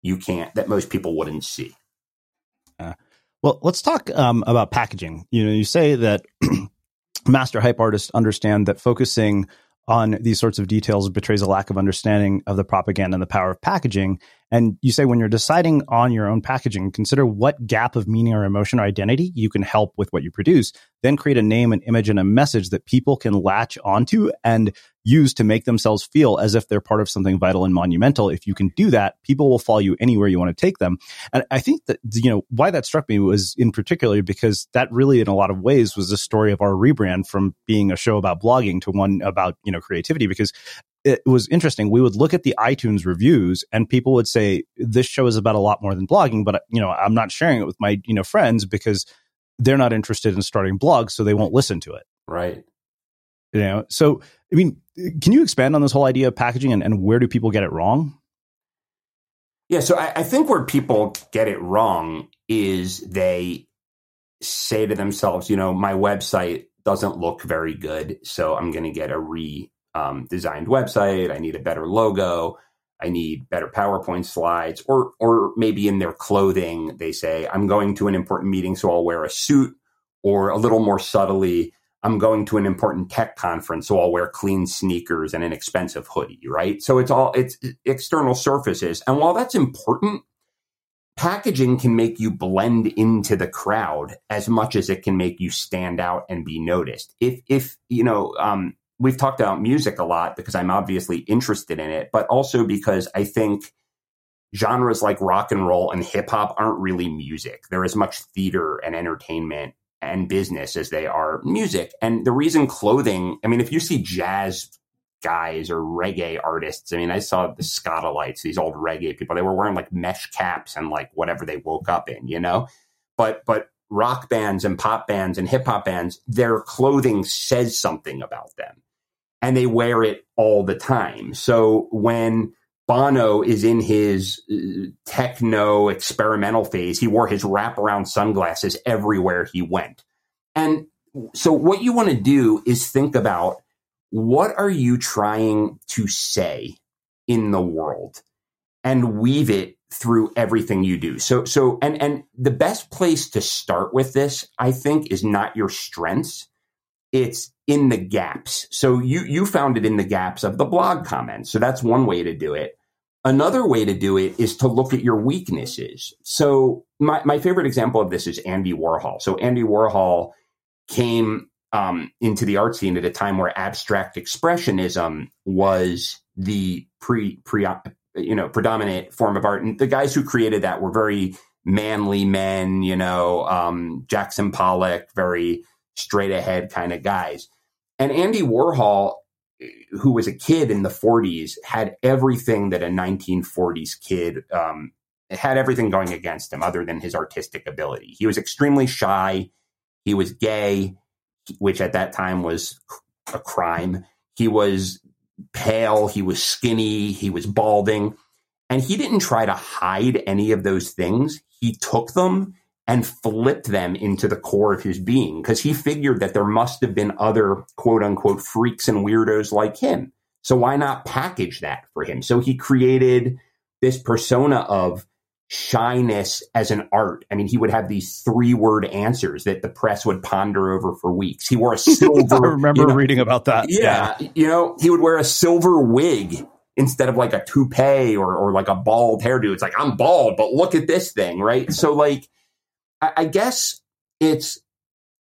you can't, that most people wouldn't see. Uh, well, let's talk um, about packaging. You know, you say that master hype artists understand that focusing on these sorts of details betrays a lack of understanding of the propaganda and the power of packaging. And you say when you're deciding on your own packaging, consider what gap of meaning or emotion or identity you can help with what you produce. Then create a name, an image, and a message that people can latch onto and use to make themselves feel as if they're part of something vital and monumental. If you can do that, people will follow you anywhere you want to take them. And I think that, you know, why that struck me was in particular because that really, in a lot of ways, was the story of our rebrand from being a show about blogging to one about, you know, creativity. Because it was interesting. We would look at the iTunes reviews and people would say, this show is about a lot more than blogging, but you know, I'm not sharing it with my, you know, friends because they're not interested in starting blogs. So they won't listen to it. Right. You know, so, I mean, can you expand on this whole idea of packaging and, and where do people get it wrong? Yeah. So I, I think where people get it wrong is they say to themselves, you know, my website doesn't look very good. So I'm going to get a re um, designed website. I need a better logo. I need better PowerPoint slides, or or maybe in their clothing they say I'm going to an important meeting, so I'll wear a suit, or a little more subtly, I'm going to an important tech conference, so I'll wear clean sneakers and an expensive hoodie, right? So it's all it's external surfaces. And while that's important, packaging can make you blend into the crowd as much as it can make you stand out and be noticed. If if you know, um, we've talked about music a lot because I'm obviously interested in it, but also because I think genres like rock and roll and hip hop aren't really music. They're as much theater and entertainment and business as they are music. And the reason clothing, I mean, if you see jazz guys or reggae artists, I mean, I saw the Skatalites, these old reggae people, they were wearing like mesh caps and like whatever they woke up in, you know? But, but rock bands and pop bands and hip hop bands, their clothing says something about them and they wear it all the time. So when Bono is in his uh, techno experimental phase. He wore his wraparound sunglasses everywhere he went. And so, what you want to do is think about what are you trying to say in the world and weave it through everything you do. So, so, and, and the best place to start with this, I think, is not your strengths. It's in the gaps. So you you found it in the gaps of the blog comments. So that's one way to do it. Another way to do it is to look at your weaknesses. So my, my favorite example of this is Andy Warhol. So Andy Warhol came um, into the art scene at a time where abstract expressionism was the pre pre you know predominant form of art, and the guys who created that were very manly men. You know, um, Jackson Pollock, very straight ahead kind of guys. And Andy Warhol, who was a kid in the 40s, had everything that a 1940s kid um, had everything going against him other than his artistic ability. He was extremely shy. He was gay, which at that time was a crime. He was pale. He was skinny. He was balding. And he didn't try to hide any of those things. He took them and flipped them into the core of his being because he figured that there must have been other quote unquote freaks and weirdos like him. So why not package that for him? So he created this persona of shyness as an art. I mean, he would have these three word answers that the press would ponder over for weeks. He wore a silver. I remember you know, reading about that. Yeah, yeah, You know, he would wear a silver wig instead of like a toupee or, or like a bald hairdo. It's like, I'm bald, but look at this thing, right? So like, I guess it's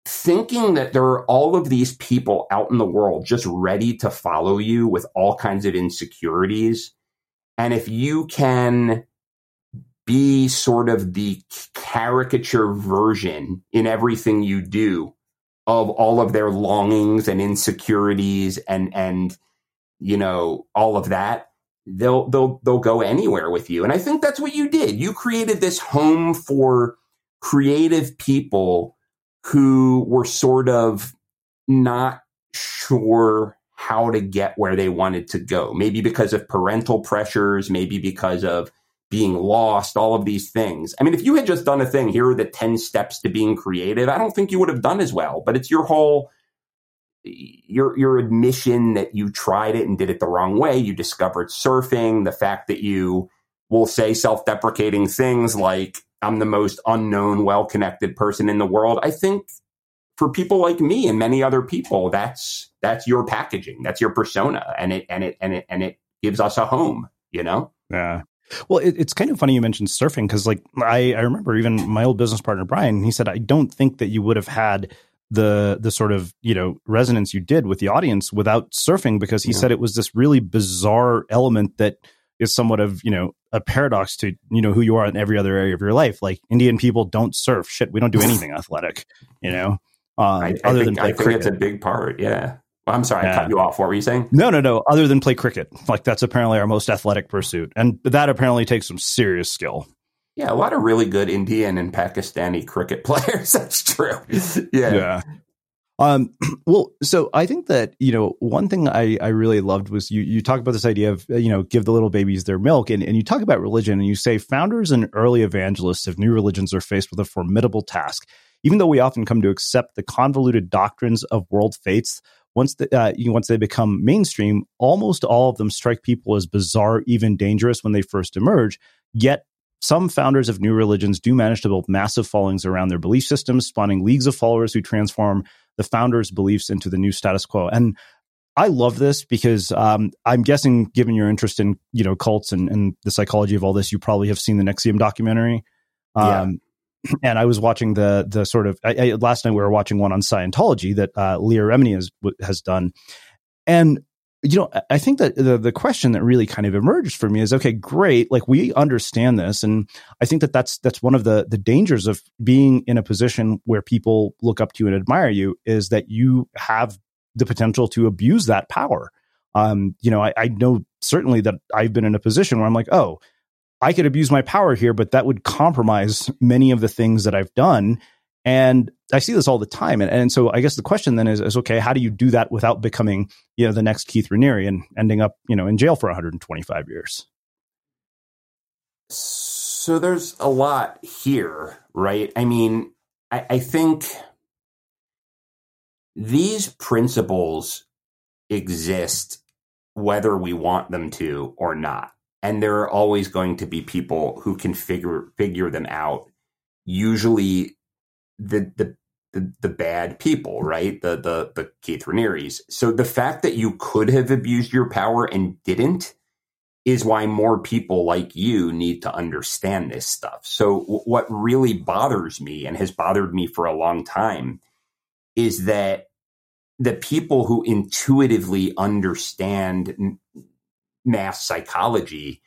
thinking that there are all of these people out in the world just ready to follow you with all kinds of insecurities. And if you can be sort of the caricature version in everything you do of all of their longings and insecurities and and you know all of that they'll they'll they'll go anywhere with you and i think that's what you did you created this home for creative people who were sort of not sure how to get where they wanted to go. Maybe because of parental pressures, maybe because of being lost, all of these things. I mean, if you had just done a thing, here are the 10 steps to being creative, I don't think you would have done as well. But it's your whole your your admission that you tried it and did it the wrong way. You discovered surfing, the fact that you will say self-deprecating things like I'm the most unknown, well connected person in the world. I think for people like me and many other people, that's that's your packaging, that's your persona, and it and it and it and it gives us a home. You know? Yeah. Well, it, it's kind of funny you mentioned surfing because, like, I, I remember even my old business partner Brian. He said, "I don't think that you would have had the the sort of you know resonance you did with the audience without surfing because he yeah. said it was this really bizarre element that is somewhat of you know a paradox to you know who you are in every other area of your life. Like Indian people don't surf. Shit, we don't do anything athletic. You know, uh, I, I, other think, than I think cricket. it's a big part. Yeah. I'm sorry, yeah. I cut you off. What were you saying? No, no, no. Other than play cricket, like that's apparently our most athletic pursuit, and that apparently takes some serious skill. Yeah, a lot of really good Indian and Pakistani cricket players. That's true. Yeah. Yeah. Um, well, so I think that you know one thing I, I really loved was you you talk about this idea of you know give the little babies their milk, and, and you talk about religion, and you say founders and early evangelists of new religions are faced with a formidable task. Even though we often come to accept the convoluted doctrines of world faiths, once the, uh, once they become mainstream, almost all of them strike people as bizarre, even dangerous when they first emerge. Yet some founders of new religions do manage to build massive followings around their belief systems, spawning leagues of followers who transform the founders' beliefs into the new status quo. And I love this because um, I'm guessing, given your interest in you know cults and, and, the psychology of all this, you probably have seen the NXIVM documentary. Um, yeah. And I was watching the the sort of I, I, last night we were watching one on Scientology that uh, Leah Remini has has done, and you know I think that the the question that really kind of emerged for me is okay, great, like we understand this, and I think that that's that's one of the the dangers of being in a position where people look up to you and admire you is that you have the potential to abuse that power. Um, you know, I, I know certainly that I've been in a position where I'm like, oh, I could abuse my power here, but that would compromise many of the things that I've done. And I see this all the time. And, and so I guess the question then is, is, okay, how do you do that without becoming, you know, the next Keith Raniere and ending up, you know, in jail for 125 years? So there's a lot here, right? I mean, I, I think these principles exist whether we want them to or not. And there are always going to be people who can figure figure them out. Usually the the the, the bad people, right? The the the Keith Raniere's. So the fact that you could have abused your power and didn't is why more people like you need to understand this stuff. So w- what really bothers me and has bothered me for a long time is that the people who intuitively understand mass psychology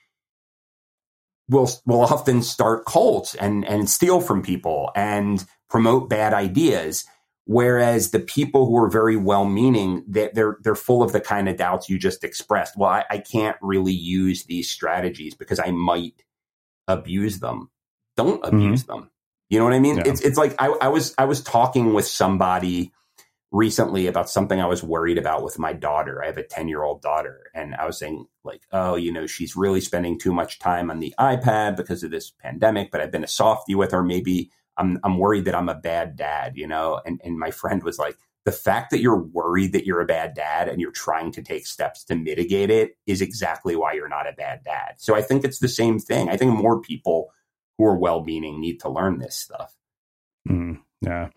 will will often start cults and and steal from people and promote bad ideas. Whereas the people who are very well meaning they, they're they're full of the kind of doubts you just expressed. Well I, I can't really use these strategies because i might abuse them. Don't abuse mm-hmm. them. You know what i mean? Yeah. it's it's like I, I was i was talking with somebody recently about something I was worried about with my daughter. I have a 10 year old daughter, and I was saying, like, oh, you know, she's really spending too much time on the iPad because of this pandemic, but I've been a softie with her. Maybe I'm, I'm worried that I'm a bad dad, you know? And, and my friend was like, the fact that you're worried that you're a bad dad and you're trying to take steps to mitigate it is exactly why you're not a bad dad. So I think it's the same thing. I think more people who are well meaning need to learn this stuff. Mm, yeah.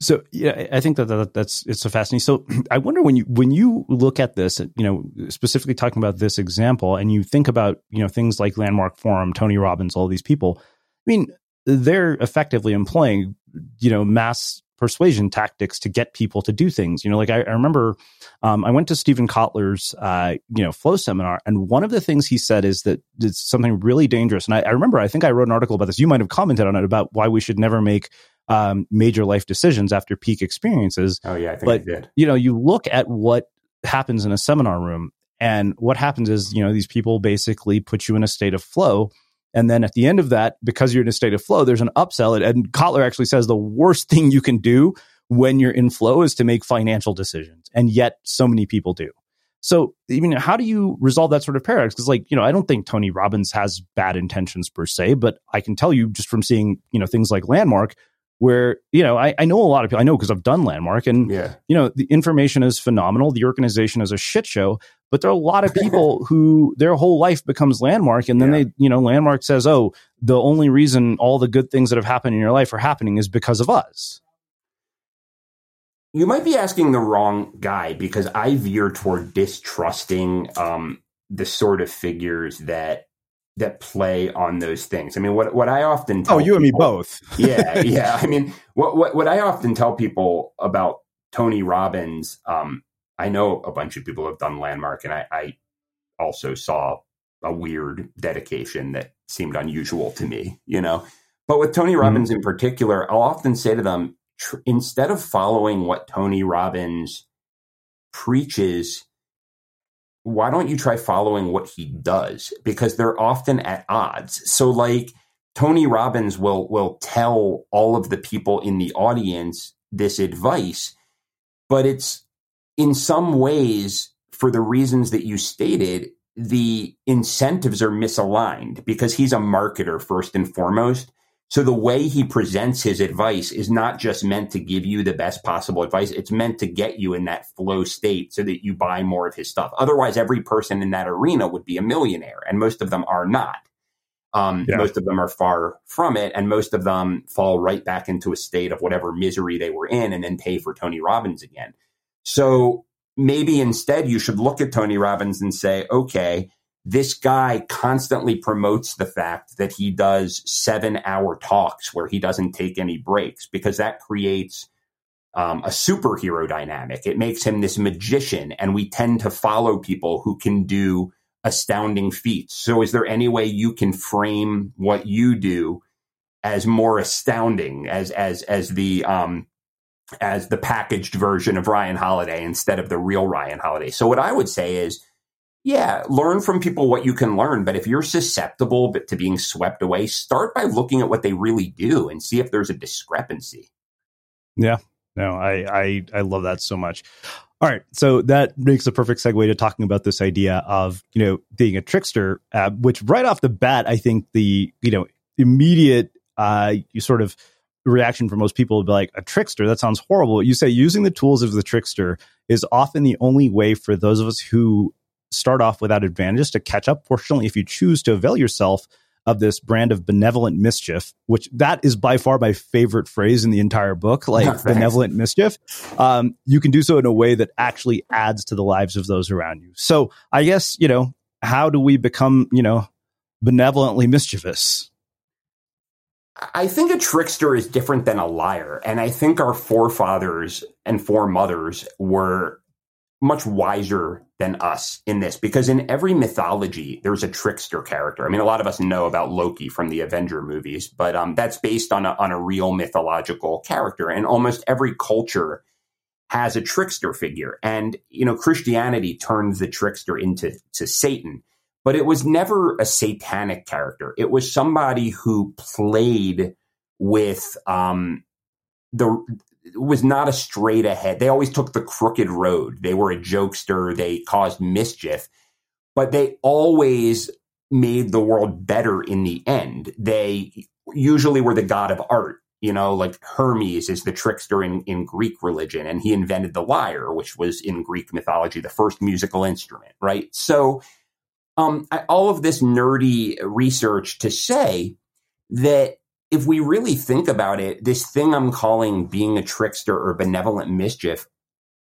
So yeah, I think that, that that's it's so fascinating. So I wonder when you when you look at this, you know, specifically talking about this example, and you think about you know things like Landmark Forum, Tony Robbins, all these people. I mean, they're effectively employing you know mass persuasion tactics to get people to do things. You know, like I, I remember um, I went to Steven Kotler's uh, you know flow seminar, and one of the things he said is that it's something really dangerous. And I, I remember I think I wrote an article about this. You might have commented on it about why we should never make um, major life decisions after peak experiences. Oh yeah, I think but, I did. You know, you look at what happens in a seminar room, and what happens is, you know, these people basically put you in a state of flow. And then at the end of that, because you're in a state of flow, there's an upsell. And Kotler actually says the worst thing you can do when you're in flow is to make financial decisions. And yet so many people do. So, I mean, how do you resolve that sort of paradox? Because, like, you know, I don't think Tony Robbins has bad intentions per se, but I can tell you just from seeing, you know, things like Landmark, where you know I, I know a lot of people I know because I've done Landmark and yeah. you know the information is phenomenal the organization is a shit show but there are a lot of people who their whole life becomes Landmark and then yeah. they you know Landmark says oh the only reason all the good things that have happened in your life are happening is because of us you might be asking the wrong guy because I veer toward distrusting um, the sort of figures that that play on those things. I mean, what what I often tell oh, you people, and me both. yeah, yeah. I mean, what, what what I often tell people about Tony Robbins. Um, I know a bunch of people have done Landmark, and I, I also saw a weird dedication that seemed unusual to me. You know, but with Tony mm-hmm. Robbins mm-hmm. in particular, I'll often say to them, tr- instead of following what Tony Robbins preaches why don't you try following what he does? Because they're often at odds. So like Tony Robbins will will tell all of the people in the audience this advice, but it's in some ways for the reasons that you stated, the incentives are misaligned because he's a marketer first and foremost. So the way he presents his advice is not just meant to give you the best possible advice. It's meant to get you in that flow state so that you buy more of his stuff. Otherwise, every person in that arena would be a millionaire and most of them are not. Um, Yeah. Most of them are far from it, and most of them fall right back into a state of whatever misery they were in and then pay for Tony Robbins again. So maybe instead you should look at Tony Robbins and say, okay, this guy constantly promotes the fact that he does seven hour talks where he doesn't take any breaks because that creates um, a superhero dynamic. It makes him this magician, and we tend to follow people who can do astounding feats. So, is there any way you can frame what you do as more astounding, as as as the um, as the packaged version of Ryan Holiday instead of the real Ryan Holiday? So, what I would say is. Yeah, learn from people what you can learn. But if you're susceptible to being swept away, start by looking at what they really do and see if there's a discrepancy. Yeah. No, I, I I love that so much. All right, so that makes a perfect segue to talking about this idea of you know being a trickster, uh, which right off the bat, I think the you know immediate uh, you sort of reaction for most people would be like a trickster. That sounds horrible. You say using the tools of the trickster is often the only way for those of us who start off without advantages to catch up. Fortunately, if you choose to avail yourself of this brand of benevolent mischief, which that is by far my favorite phrase in the entire book, like benevolent mischief, um, you can do so in a way that actually adds to the lives of those around you. So I guess, you know, how do we become, you know, benevolently mischievous? I think a trickster is different than a liar. And I think our forefathers and foremothers were much wiser than us in this because in every mythology, there's a trickster character. I mean, a lot of us know about Loki from the Avenger movies, but um, that's based on a, on a real mythological character. And almost every culture has a trickster figure. And, you know, Christianity turns the trickster into to Satan but it was never a satanic character. It was somebody who played with um, the was not a straight ahead. They always took the crooked road. They were a jokester. They caused mischief, but they always made the world better in the end. They usually were the god of art. You know, like Hermes is the trickster in, in Greek religion, and he invented the lyre, which was in Greek mythology the first musical instrument, right? So, um, I, all of this nerdy research to say that if we really think about it, this thing I'm calling being a trickster or benevolent mischief,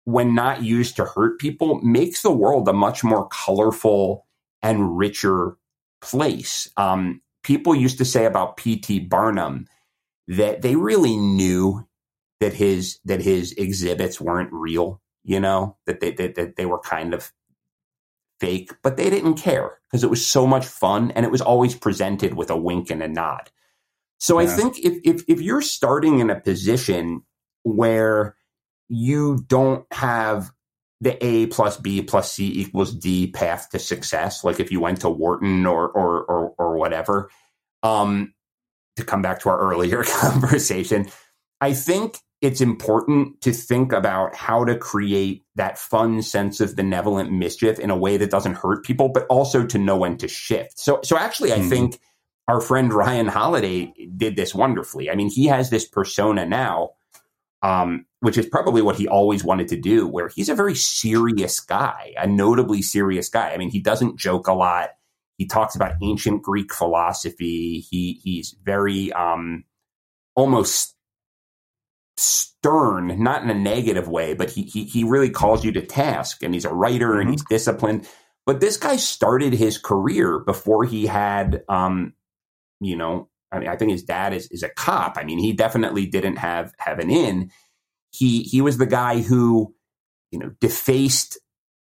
when not used to hurt people, makes the world a much more colorful and richer place. Um, people used to say about P.T. Barnum that they really knew that his that his exhibits weren't real. You know that they that, that they were kind of fake, but they didn't care because it was so much fun and it was always presented with a wink and a nod. So I think if, if if you're starting in a position where you don't have the A plus B plus C equals D path to success, like if you went to Wharton or or or, or whatever, um, to come back to our earlier conversation, I think it's important to think about how to create that fun sense of benevolent mischief in a way that doesn't hurt people, but also to know when to shift. So, so actually, I Mhm. think our friend Ryan Holiday did this wonderfully. I mean, he has this persona now, um, which is probably what he always wanted to do, where he's a very serious guy, a notably serious guy. I mean, he doesn't joke a lot. He talks about ancient Greek philosophy. He he's very um, almost stern, not in a negative way, but he, he he really calls you to task and he's a writer and he's disciplined. But this guy started his career before he had um, you know, I mean, I think his dad is, is a cop. I mean, he definitely didn't have have an in. He he was the guy who, you know, defaced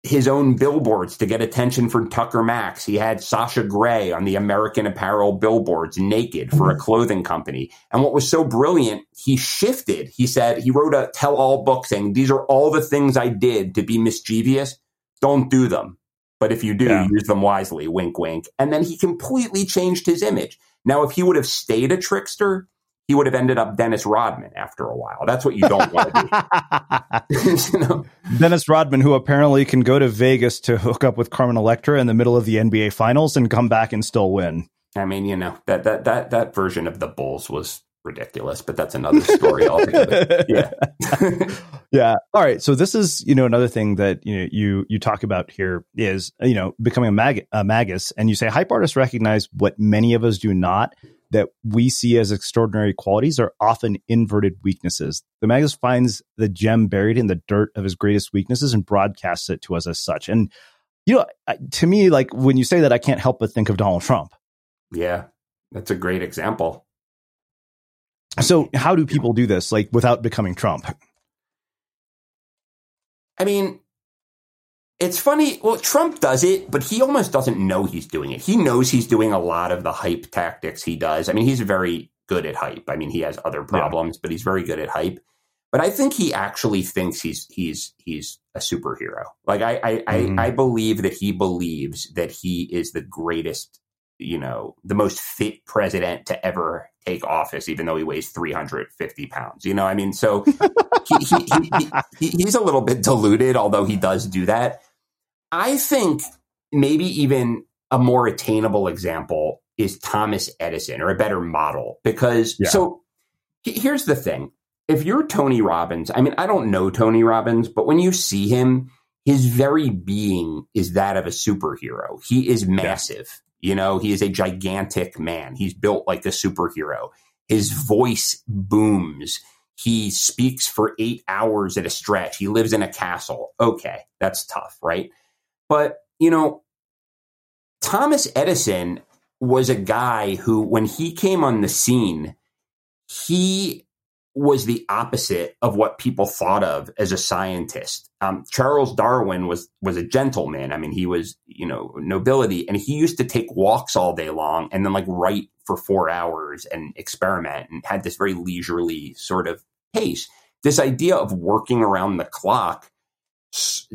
his own billboards to get attention from Tucker Max. He had Sasha Grey on the American Apparel billboards naked for a mm-hmm. clothing company. And what was so brilliant, he shifted. He said, he wrote a tell all book saying, These are all the things I did to be mischievous. Don't do them. But if you do, Yeah. use them wisely. Wink, wink. And then he completely changed his image. Now, if he would have stayed a trickster, he would have ended up Dennis Rodman after a while. That's what you don't want to do. you know? Dennis Rodman, who apparently can go to Vegas to hook up with Carmen Electra in the middle of the NBA Finals and come back and still win. I mean, you know that that that that version of the Bulls was ridiculous, but that's another story altogether. yeah. yeah. All right. So this is, you know, another thing that, you know, you, you talk about here is, you know, becoming a, mag, a magus and you say hype artists recognize what many of us do not that we see as extraordinary qualities are often inverted weaknesses. The magus finds the gem buried in the dirt of his greatest weaknesses and broadcasts it to us as such. And, you know, to me, like when you say that, I can't help but think of Donald Trump. Yeah. That's a great example. So, how do people do this, like without becoming Trump? I mean, it's funny. Well, Trump does it, but he almost doesn't know he's doing it. He knows he's doing a lot of the hype tactics he does. I mean, he's very good at hype. I mean, he has other problems, yeah. but he's very good at hype. But I think he actually thinks he's he's he's a superhero. Like I I, mm-hmm. I I believe that he believes that he is the greatest you know, the most fit president to ever take office, even though he weighs 350 pounds. You know, I mean, so he, he, he, he's a little bit diluted, although he does do that. I think maybe even a more attainable example is Thomas Edison or a better model because yeah. so here's the thing. If you're Tony Robbins, I mean, I don't know Tony Robbins, but when you see him, his very being is that of a superhero. He is massive. You know, he is a gigantic man. He's built like a superhero. His voice booms. He speaks for eight hours at a stretch. He lives in a castle. Okay, that's tough, right? But, you know, Thomas Edison was a guy who, when he came on the scene, he was the opposite of what people thought of as a scientist. Um, Charles Darwin was was a gentleman. I mean, he was you know nobility, and he used to take walks all day long and then like write for four hours and experiment, and had this very leisurely sort of pace. This idea of working around the clock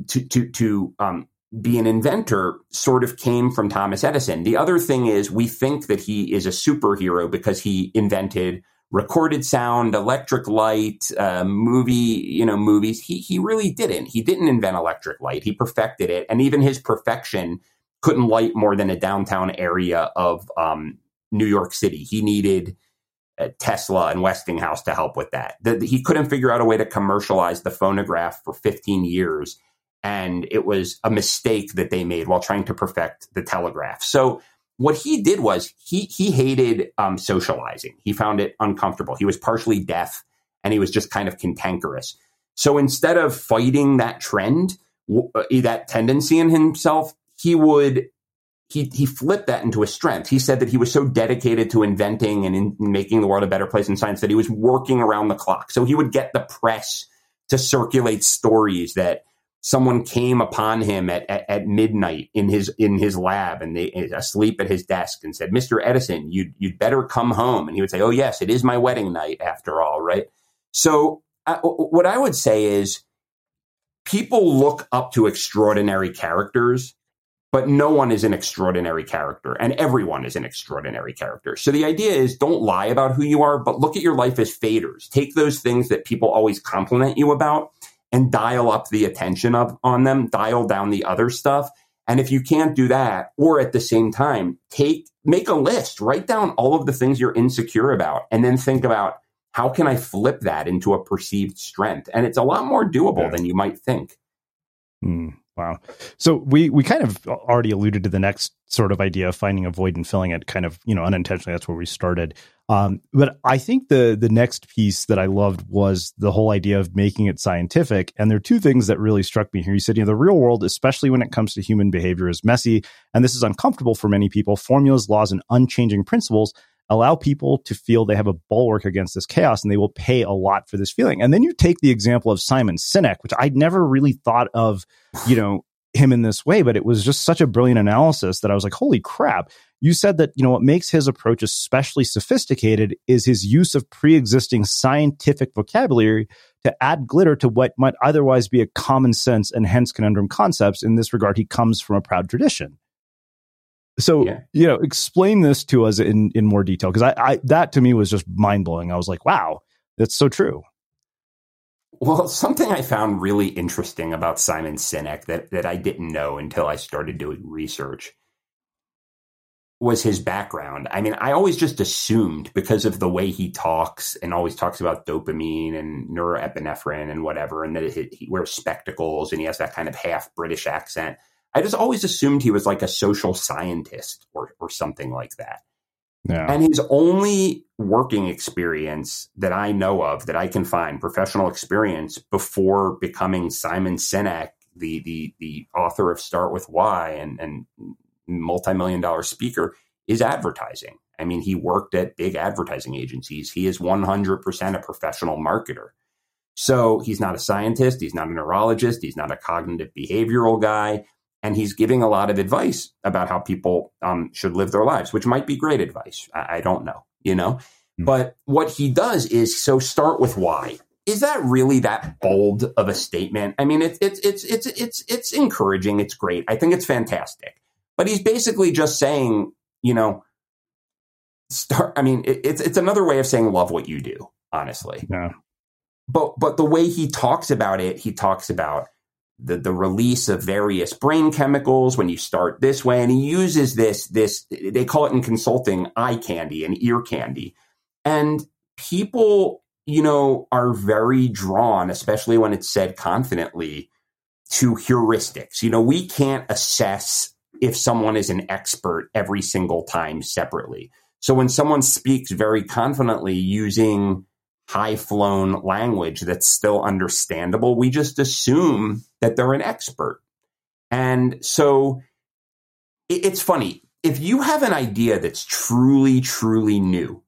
to to to um, be an inventor sort of came from Thomas Edison. The other thing is we think that he is a superhero because he invented recorded sound, electric light, uh, movie, you know, movies. He he really didn't. He didn't invent electric light. He perfected it, and even his perfection couldn't light more than a downtown area of um, New York City. He needed uh, Tesla and Westinghouse to help with that. The, he couldn't figure out a way to commercialize the phonograph for 15 years, and it was a mistake that they made while trying to perfect the telegraph. So what he did was he he hated um, socializing. He found it uncomfortable. He was partially deaf, and he was just kind of cantankerous. So instead of fighting that trend, uh, that tendency in himself, he would he he flipped that into a strength. He said that he was so dedicated to inventing and in making the world a better place in science that he was working around the clock. So he would get the press to circulate stories that someone came upon him at, at, at, midnight in his in his lab and they asleep at his desk and said, "Mr. Edison, you'd you'd better come home." And he would say, "Oh yes, it is my wedding night after all, right?" So uh, what I would say is people look up to extraordinary characters, but no one is an extraordinary character and everyone is an extraordinary character. So the idea is don't lie about who you are, but look at your life as faders. Take those things that people always compliment you about and dial up the attention of on them, dial down the other stuff. And if you can't do that, or at the same time, take make a list, write down all of the things you're insecure about, and then think about how can I flip that into a perceived strength? And it's a lot more doable yeah. than you might think. Mm. Wow. So we we kind of already alluded to the next sort of idea of finding a void and filling it kind of, you know, unintentionally. That's where we started. Um, but I think the the next piece that I loved was the whole idea of making it scientific. And there are two things that really struck me here. You said, you know, the real world, especially when it comes to human behavior, is messy, and this is uncomfortable for many people. Formulas, laws, and unchanging principles allow people to feel they have a bulwark against this chaos and they will pay a lot for this feeling. And then you take the example of Simon Sinek, which I'd never really thought of, you know, him in this way, but it was just such a brilliant analysis that I was like, holy crap. You said that, you know, what makes his approach especially sophisticated is his use of pre-existing scientific vocabulary to add glitter to what might otherwise be a common sense and hence conundrum concepts. In this regard, he comes from a proud tradition. So, yeah. you know, explain this to us in, in more detail. Cause I, I, that to me was just mind blowing. I was like, wow, that's so true. Well, something I found really interesting about Simon Sinek that, that I didn't know until I started doing research. was his background. I mean, I always just assumed because of the way he talks and always talks about dopamine and norepinephrine and whatever, and that he, he wears spectacles and he has that kind of half British accent. I just always assumed he was like a social scientist or, or something like that. Yeah. And his only working experience that I know of that I can find, professional experience before becoming Simon Sinek, the the the author of Start with Why and and multi-million dollar speaker, is advertising. I mean, he worked at big advertising agencies. He is 100% a professional marketer. So he's not a scientist, he's not a neurologist, he's not a cognitive behavioral guy, and he's giving a lot of advice about how people um, should live their lives, which might be great advice. I, I don't know, you know. Mm-hmm. But what he does is so start with why. Is that really that bold of a statement? I mean, it's it's it's it's it's it's encouraging. It's great. I think it's fantastic. But he's basically just saying, you know, start. I mean, it, it's it's another way of saying love what you do. Honestly, yeah. But but the way he talks about it, he talks about the, the release of various brain chemicals when you start this way. And he uses this, this, they call it in consulting eye candy and ear candy. And people, you know, are very drawn, especially when it's said confidently, to heuristics. You know, we can't assess if someone is an expert every single time separately. So when someone speaks very confidently using high flown language that's still understandable. We just assume that they're an expert. And so it's funny. If you have an idea that's truly, truly new,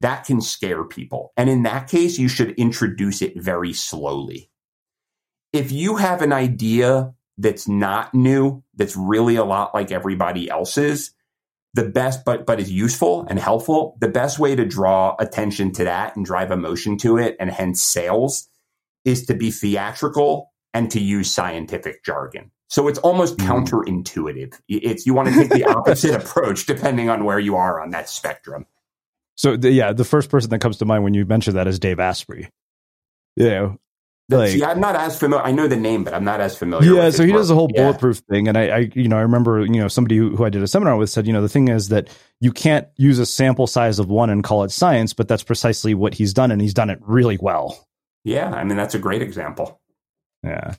that can scare people. And in that case, you should introduce it very slowly. If you have an idea that's not new, that's really a lot like everybody else's, the best, but but is useful and helpful. The best way to draw attention to that and drive emotion to it, and hence sales, is to be theatrical and to use scientific jargon. So it's almost mm. counterintuitive. It's you want to take the opposite approach depending on where you are on that spectrum. So the, yeah, the first person that comes to mind when you mention that is Dave Asprey. You know, like, See, I'm not as familiar. I know the name, but I'm not as familiar. Yeah, so he work. does a whole bulletproof thing, and I, I, you know, I remember, you know, somebody who, who I did a seminar with said, you know, the thing is that you can't use a sample size of one and call it science, but that's precisely what he's done, and he's done it really well. Yeah, I mean, that's a great example. Yeah.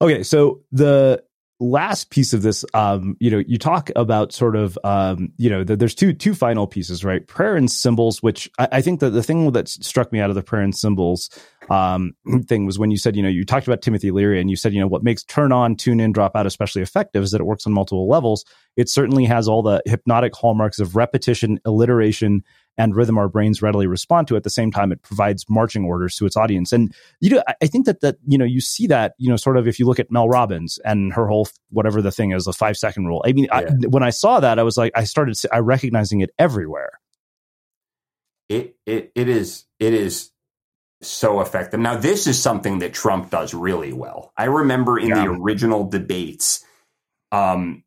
Okay, so the last piece of this, um, you know, you talk about sort of, um, you know, the, there's two two final pieces, right? Prayer and symbols, which I, I, think that the thing that struck me out of the prayer and symbols um, thing was when you said, you know, you talked about Timothy Leary and you said, you know, what makes turn on, tune in, drop out especially effective is that it works on multiple levels. It certainly has all the hypnotic hallmarks of repetition, alliteration, and rhythm our brains readily respond to. At the same time, it provides marching orders to its audience. And you know, I think that that you know you see that you know sort of if you look at Mel Robbins and her whole whatever the thing is, the five second rule. I mean, yeah. I, when I saw that, I was like, I started I recognizing it everywhere. It it it is it is so effective. Now, this is something that Trump does really well. I remember in yeah. the original debates, um,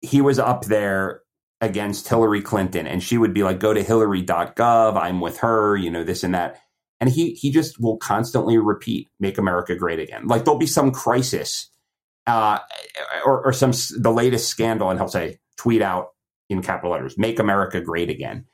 he was up there against Hillary Clinton and she would be like, go to hillary.gov. I'm with her, you know, this and that. And he, he just will constantly repeat, make America great again. Like there'll be some crisis, uh, or, or some, the latest scandal. And he'll say, tweet out in capital letters, make America great again.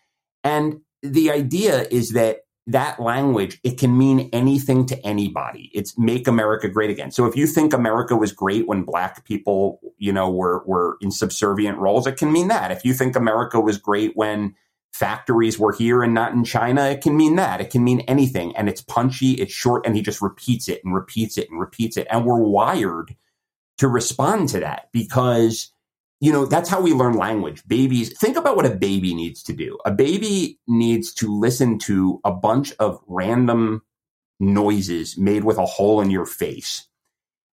And the idea is that that language, it can mean anything to anybody. It's make America great again. So if you think America was great when black people, you know, were, were in subservient roles, it can mean that. If you think America was great when factories were here and not in China, it can mean that. It can mean anything. And it's punchy, it's short, and he just repeats it and repeats it and repeats it. And we're wired to respond to that because you know, that's how we learn language. Babies, think about what a baby needs to do. A baby needs to listen to a bunch of random noises made with a hole in your face.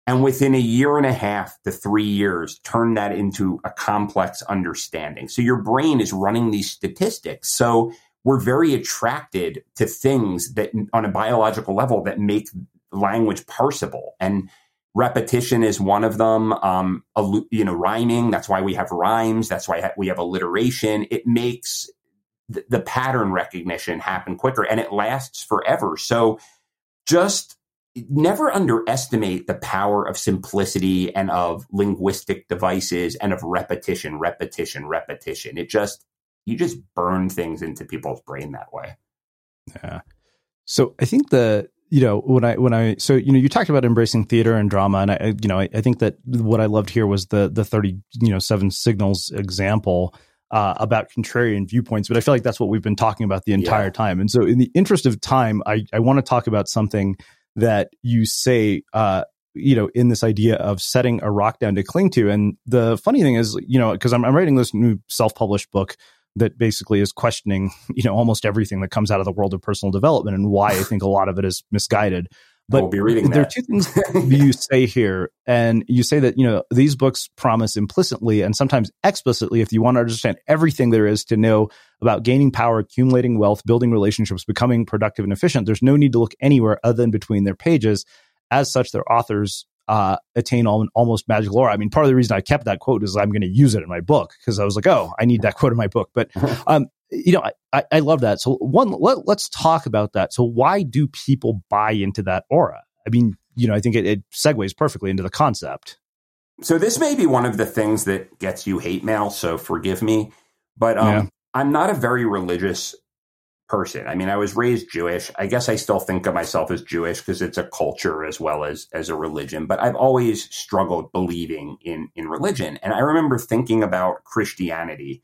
And within a year and a half to three years, turn that into a complex understanding. So your brain is running these statistics. So we're very attracted to things that on a biological level that make language parsable. And repetition is one of them. Um, you know, rhyming. That's why we have rhymes. That's why we have alliteration. It makes th- the pattern recognition happen quicker and it lasts forever. So just never underestimate the power of simplicity and of linguistic devices and of repetition, repetition, repetition. It just, you just burn things into people's brain that way. Yeah. So I think the, you know, when I, when I, so, you know, you talked about embracing theater and drama. And I, you know, I, I think that what I loved here was the, the 30, you know, seven signals example. Uh, about contrarian viewpoints, but I feel like that's what we've been talking about the entire yeah. time. And so, in the interest of time, I, I want to talk about something that you say, uh, you know, in this idea of setting a rock down to cling to. And the funny thing is, you know, because I'm, I'm writing this new self published book that basically is questioning, you know, almost everything that comes out of the world of personal development and why I think a lot of it is misguided. But we'll be reading there that. are two things you say here, and you say that you know these books promise implicitly and sometimes explicitly, if you want to understand everything there is to know about gaining power, accumulating wealth, building relationships, becoming productive and efficient. There's no need to look anywhere other than between their pages. As such, their authors uh, attain all, almost magical aura. I mean, part of the reason I kept that quote is I'm going to use it in my book because I was like, oh, I need that quote in my book. But um, you know, I, I love that. So one, let, let's talk about that. So why do people buy into that aura? I mean, you know, I think it, it segues perfectly into the concept. So this may be one of the things that gets you hate mail. So forgive me, but um, yeah. I'm not a very religious person. I mean, I was raised Jewish. I guess I still think of myself as Jewish because it's a culture as well as as a religion. But I've always struggled believing in in religion. And I remember thinking about Christianity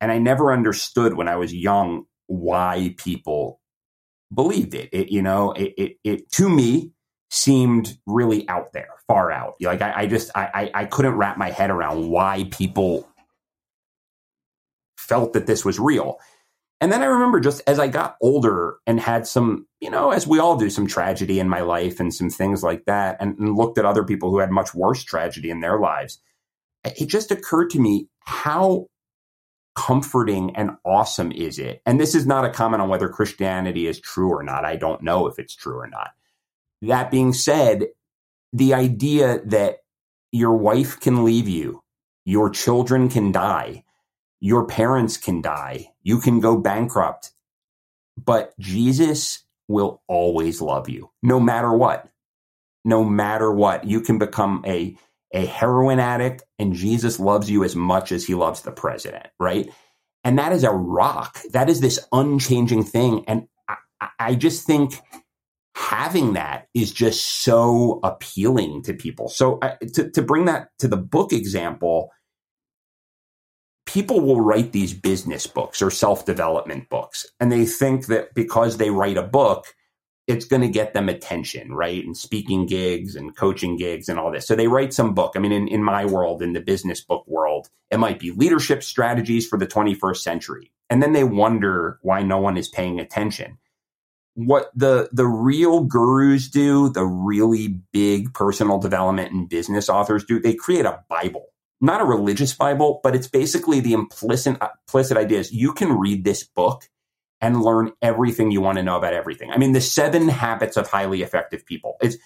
and I never understood when I was young why people believed it. it you know, it, it, it, to me seemed really out there, far out. Like I, I just I, I couldn't wrap my head around why people felt that this was real. And then I remember just as I got older and had some, you know, as we all do, some tragedy in my life and some things like that, and, and looked at other people who had much worse tragedy in their lives, it just occurred to me how comforting and awesome is it? And this is not a comment on whether Christianity is true or not. I don't know if it's true or not. That being said, the idea that your wife can leave you, your children can die, your parents can die, you can go bankrupt, but Jesus will always love you, no matter what. No matter what, you can become a a heroin addict and Jesus loves you as much as he loves the president, right? And that is a rock. That is this unchanging thing. And I, I just think having that is just so appealing to people. So uh, to, to bring that to the book example, people will write these business books or self development books, and they think that because they write a book, it's going to get them attention, right? And speaking gigs and coaching gigs and all this. So they write some book. I mean, in, in my world, in the business book world, it might be leadership strategies for the 21st century. And then they wonder why no one is paying attention. What the, the real gurus do, the really big personal development and business authors do, they create a Bible, not a religious Bible, but it's basically the implicit, implicit ideas. You can read this book and learn everything you want to know about everything. I mean, the seven habits of highly effective people. It's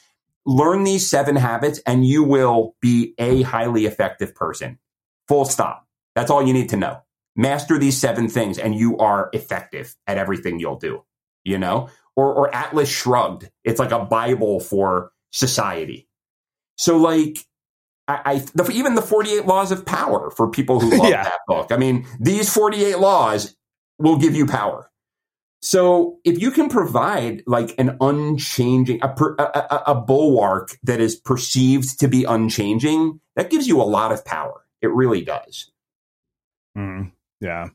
learn these seven habits and you will be a highly effective person. Full stop. That's all you need to know. Master these seven things and you are effective at everything you'll do, you know? Or, or Atlas Shrugged. It's like a Bible for society. So like, I, I the, even the 48 laws of power for people who love yeah. that book. I mean, these 48 laws will give you power. So if you can provide like an unchanging, a, a, a, bulwark that is perceived to be unchanging, that gives you a lot of power. It really does. Mm, yeah.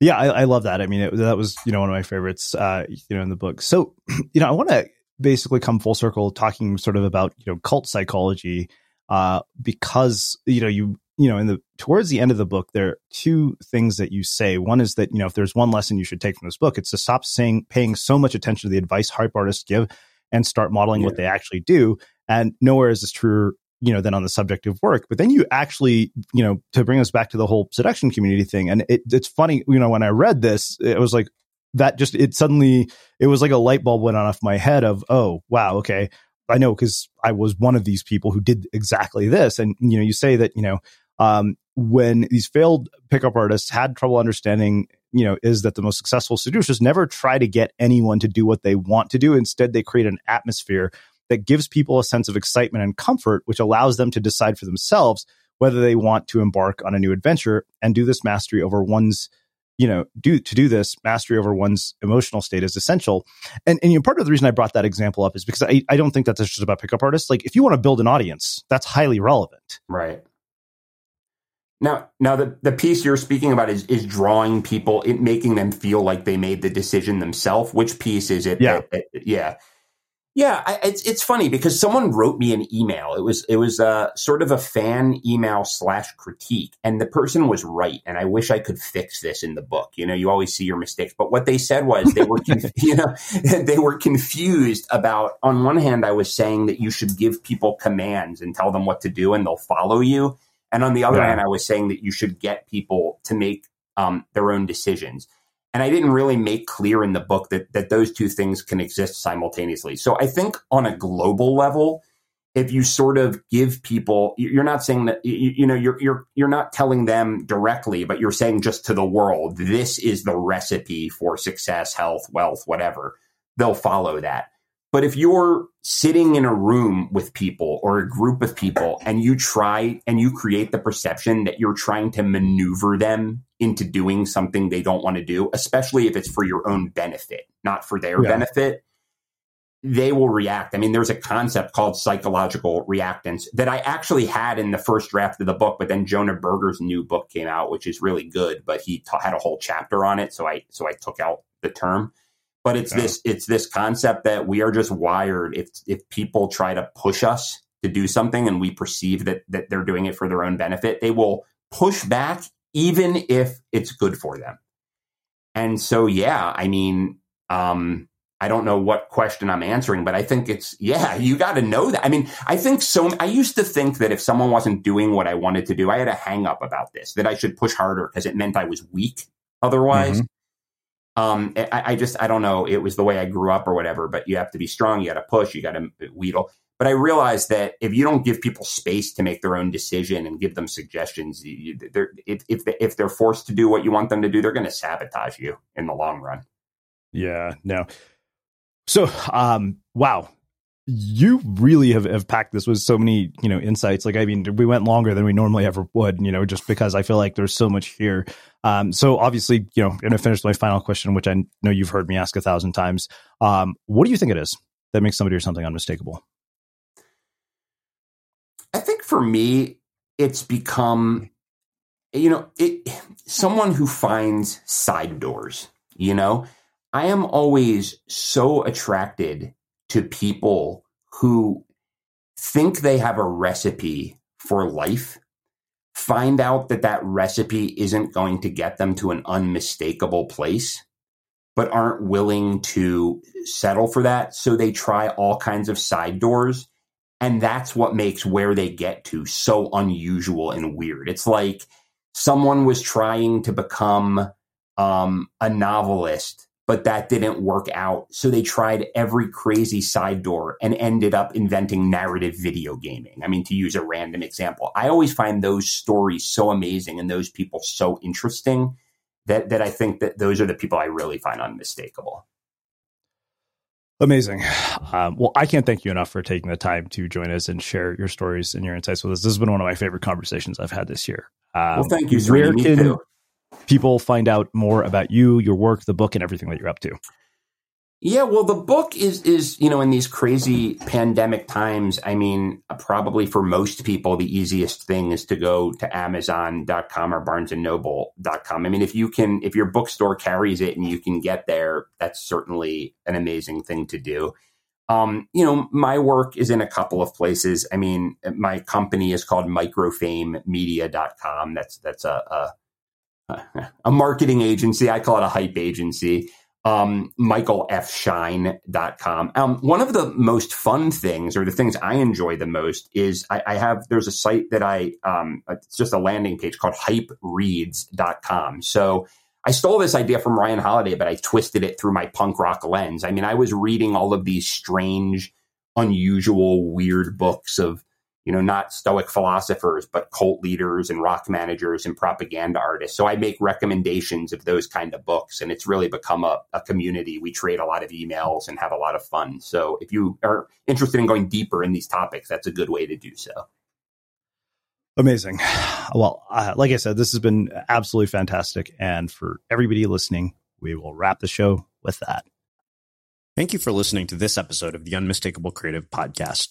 Yeah, I, I, love that. I mean, it, that was, you know, one of my favorites, uh, you know, in the book. So, you know, I want to basically come full circle talking sort of about, you know, cult psychology, uh, because, you know, you you know, in the towards the end of the book, there are two things that you say. One is that, you know, if there's one lesson you should take from this book, it's to stop saying paying so much attention to the advice hype artists give and start modeling yeah. what they actually do. And nowhere is this true, you know, than on the subject of work. But then you actually, you know, to bring us back to the whole seduction community thing. And it, it's funny, you know, when I read this, it was like that just it suddenly it was like a light bulb went on off my head of, oh wow, okay. I know because I was one of these people who did exactly this. And, you know, you say that, you know, um, when these failed pickup artists had trouble understanding you know is that the most successful seducers never try to get anyone to do what they want to do instead they create an atmosphere that gives people a sense of excitement and comfort, which allows them to decide for themselves whether they want to embark on a new adventure and do this mastery over one's you know do to do this mastery over one's emotional state is essential. And and you know, part of the reason i brought that example up is because i, I don't think that's just about pickup artists. Like if you want to build an audience that's highly relevant. Right. Now now the, the piece you're speaking about is is drawing people it making them feel like they made the decision themselves. Which piece is it yeah. that, that, yeah yeah, I, it's it's funny because someone wrote me an email. It was it was uh, sort of a fan email slash critique, and the person was right. And I wish I could fix this in the book. You know, you always see your mistakes, but what they said was they were conf- you know they were confused about. On one hand, I was saying that you should give people commands and tell them what to do, and they'll follow you. And on the other Yeah. hand, I was saying that you should get people to make um, their own decisions. And I didn't really make clear in the book that that those two things can exist simultaneously. So I think on a global level, if you sort of give people, you- you're not saying that you, you know you're you're you're not telling them directly, but you're saying just to the world, this is the recipe for success, health, wealth, whatever. They'll follow that. But if you're sitting in a room with people or a group of people and you try and you create the perception that you're trying to maneuver them into doing something they don't want to do, especially if it's for your own benefit, not for their Yeah. benefit, they will react. I mean, there's a concept called psychological reactance that I actually had in the first draft of the book, but then Jonah Berger's new book came out, which is really good, but he ta- had a whole chapter on it, so I so I took out the term. But it's Yeah. this it's this concept that we are just wired. If if people try to push us to do something and we perceive that that they're doing it for their own benefit, they will push back even if it's good for them. And so yeah, I mean, um I don't know what question I'm answering, but I think it's yeah, you got to know that. I mean, I think so. I used to think that if someone wasn't doing what I wanted to do, I had a hang up about this, that I should push harder because it meant I was weak otherwise. Um, I, I just I don't know. It was the way I grew up or whatever. But you have to be strong. You got to push. You got to wheedle. But I realized that if you don't give people space to make their own decision and give them suggestions, you, they're, if if they, if they're forced to do what you want them to do, they're going to sabotage you in the long run. Yeah, no. So, um, wow, you really have, have packed this with so many, you know, insights. Like, I mean, we went longer than we normally ever would, you know, just because I feel like there's so much here. Um, so obviously, you know, I'm to finish my final question, which I know you've heard me ask a thousand times. Um, what do you think it is that makes somebody or something unmistakable? For me, it's become, you know, it someone who finds side doors. You know, I am always so attracted to people who think they have a recipe for life, find out that that recipe isn't going to get them to an unmistakable place, but aren't willing to settle for that. So they try all kinds of side doors. And that's what makes where they get to so unusual and weird. It's like someone was trying to become um, a novelist, but that didn't work out. So they tried every crazy side door and ended up inventing narrative video gaming. I mean, to use a random example, I always find those stories so amazing and those people so interesting that, that I think that those are the people I really find unmistakable. Amazing. Um, well, I can't thank you enough for taking the time to join us and share your stories and your insights with us. This has been one of my favorite conversations I've had this year. Um, well, thank you, Where can people find out more about you, your work, the book, and everything that you're up to? Yeah, well, the book is is you know in these crazy pandemic times. I mean, probably for most people, the easiest thing is to go to Amazon.com or BarnesandNoble.com. I mean, if you can, if your bookstore carries it and you can get there, that's certainly an amazing thing to do. Um, you know, my work is in a couple of places. I mean, my company is called MicroFameMedia.com. That's that's a, a a marketing agency. I call it a hype agency um, michaelfschein.com. Um, one of the most fun things or the things I enjoy the most is I, I have, there's a site that I, um, it's just a landing page called hypereads.com. So I stole this idea from Ryan Holiday, but I twisted it through my punk rock lens. I mean, I was reading all of these strange, unusual, weird books of, you know, not stoic philosophers, but cult leaders and rock managers and propaganda artists. So I make recommendations of those kind of books, and it's really become a, a community. We trade a lot of emails and have a lot of fun. So if you are interested in going deeper in these topics, that's a good way to do so. Amazing. Well, uh, like I said, this has been absolutely fantastic. And for everybody listening, we will wrap the show with that. Thank you for listening to this episode of the Unmistakable Creative Podcast.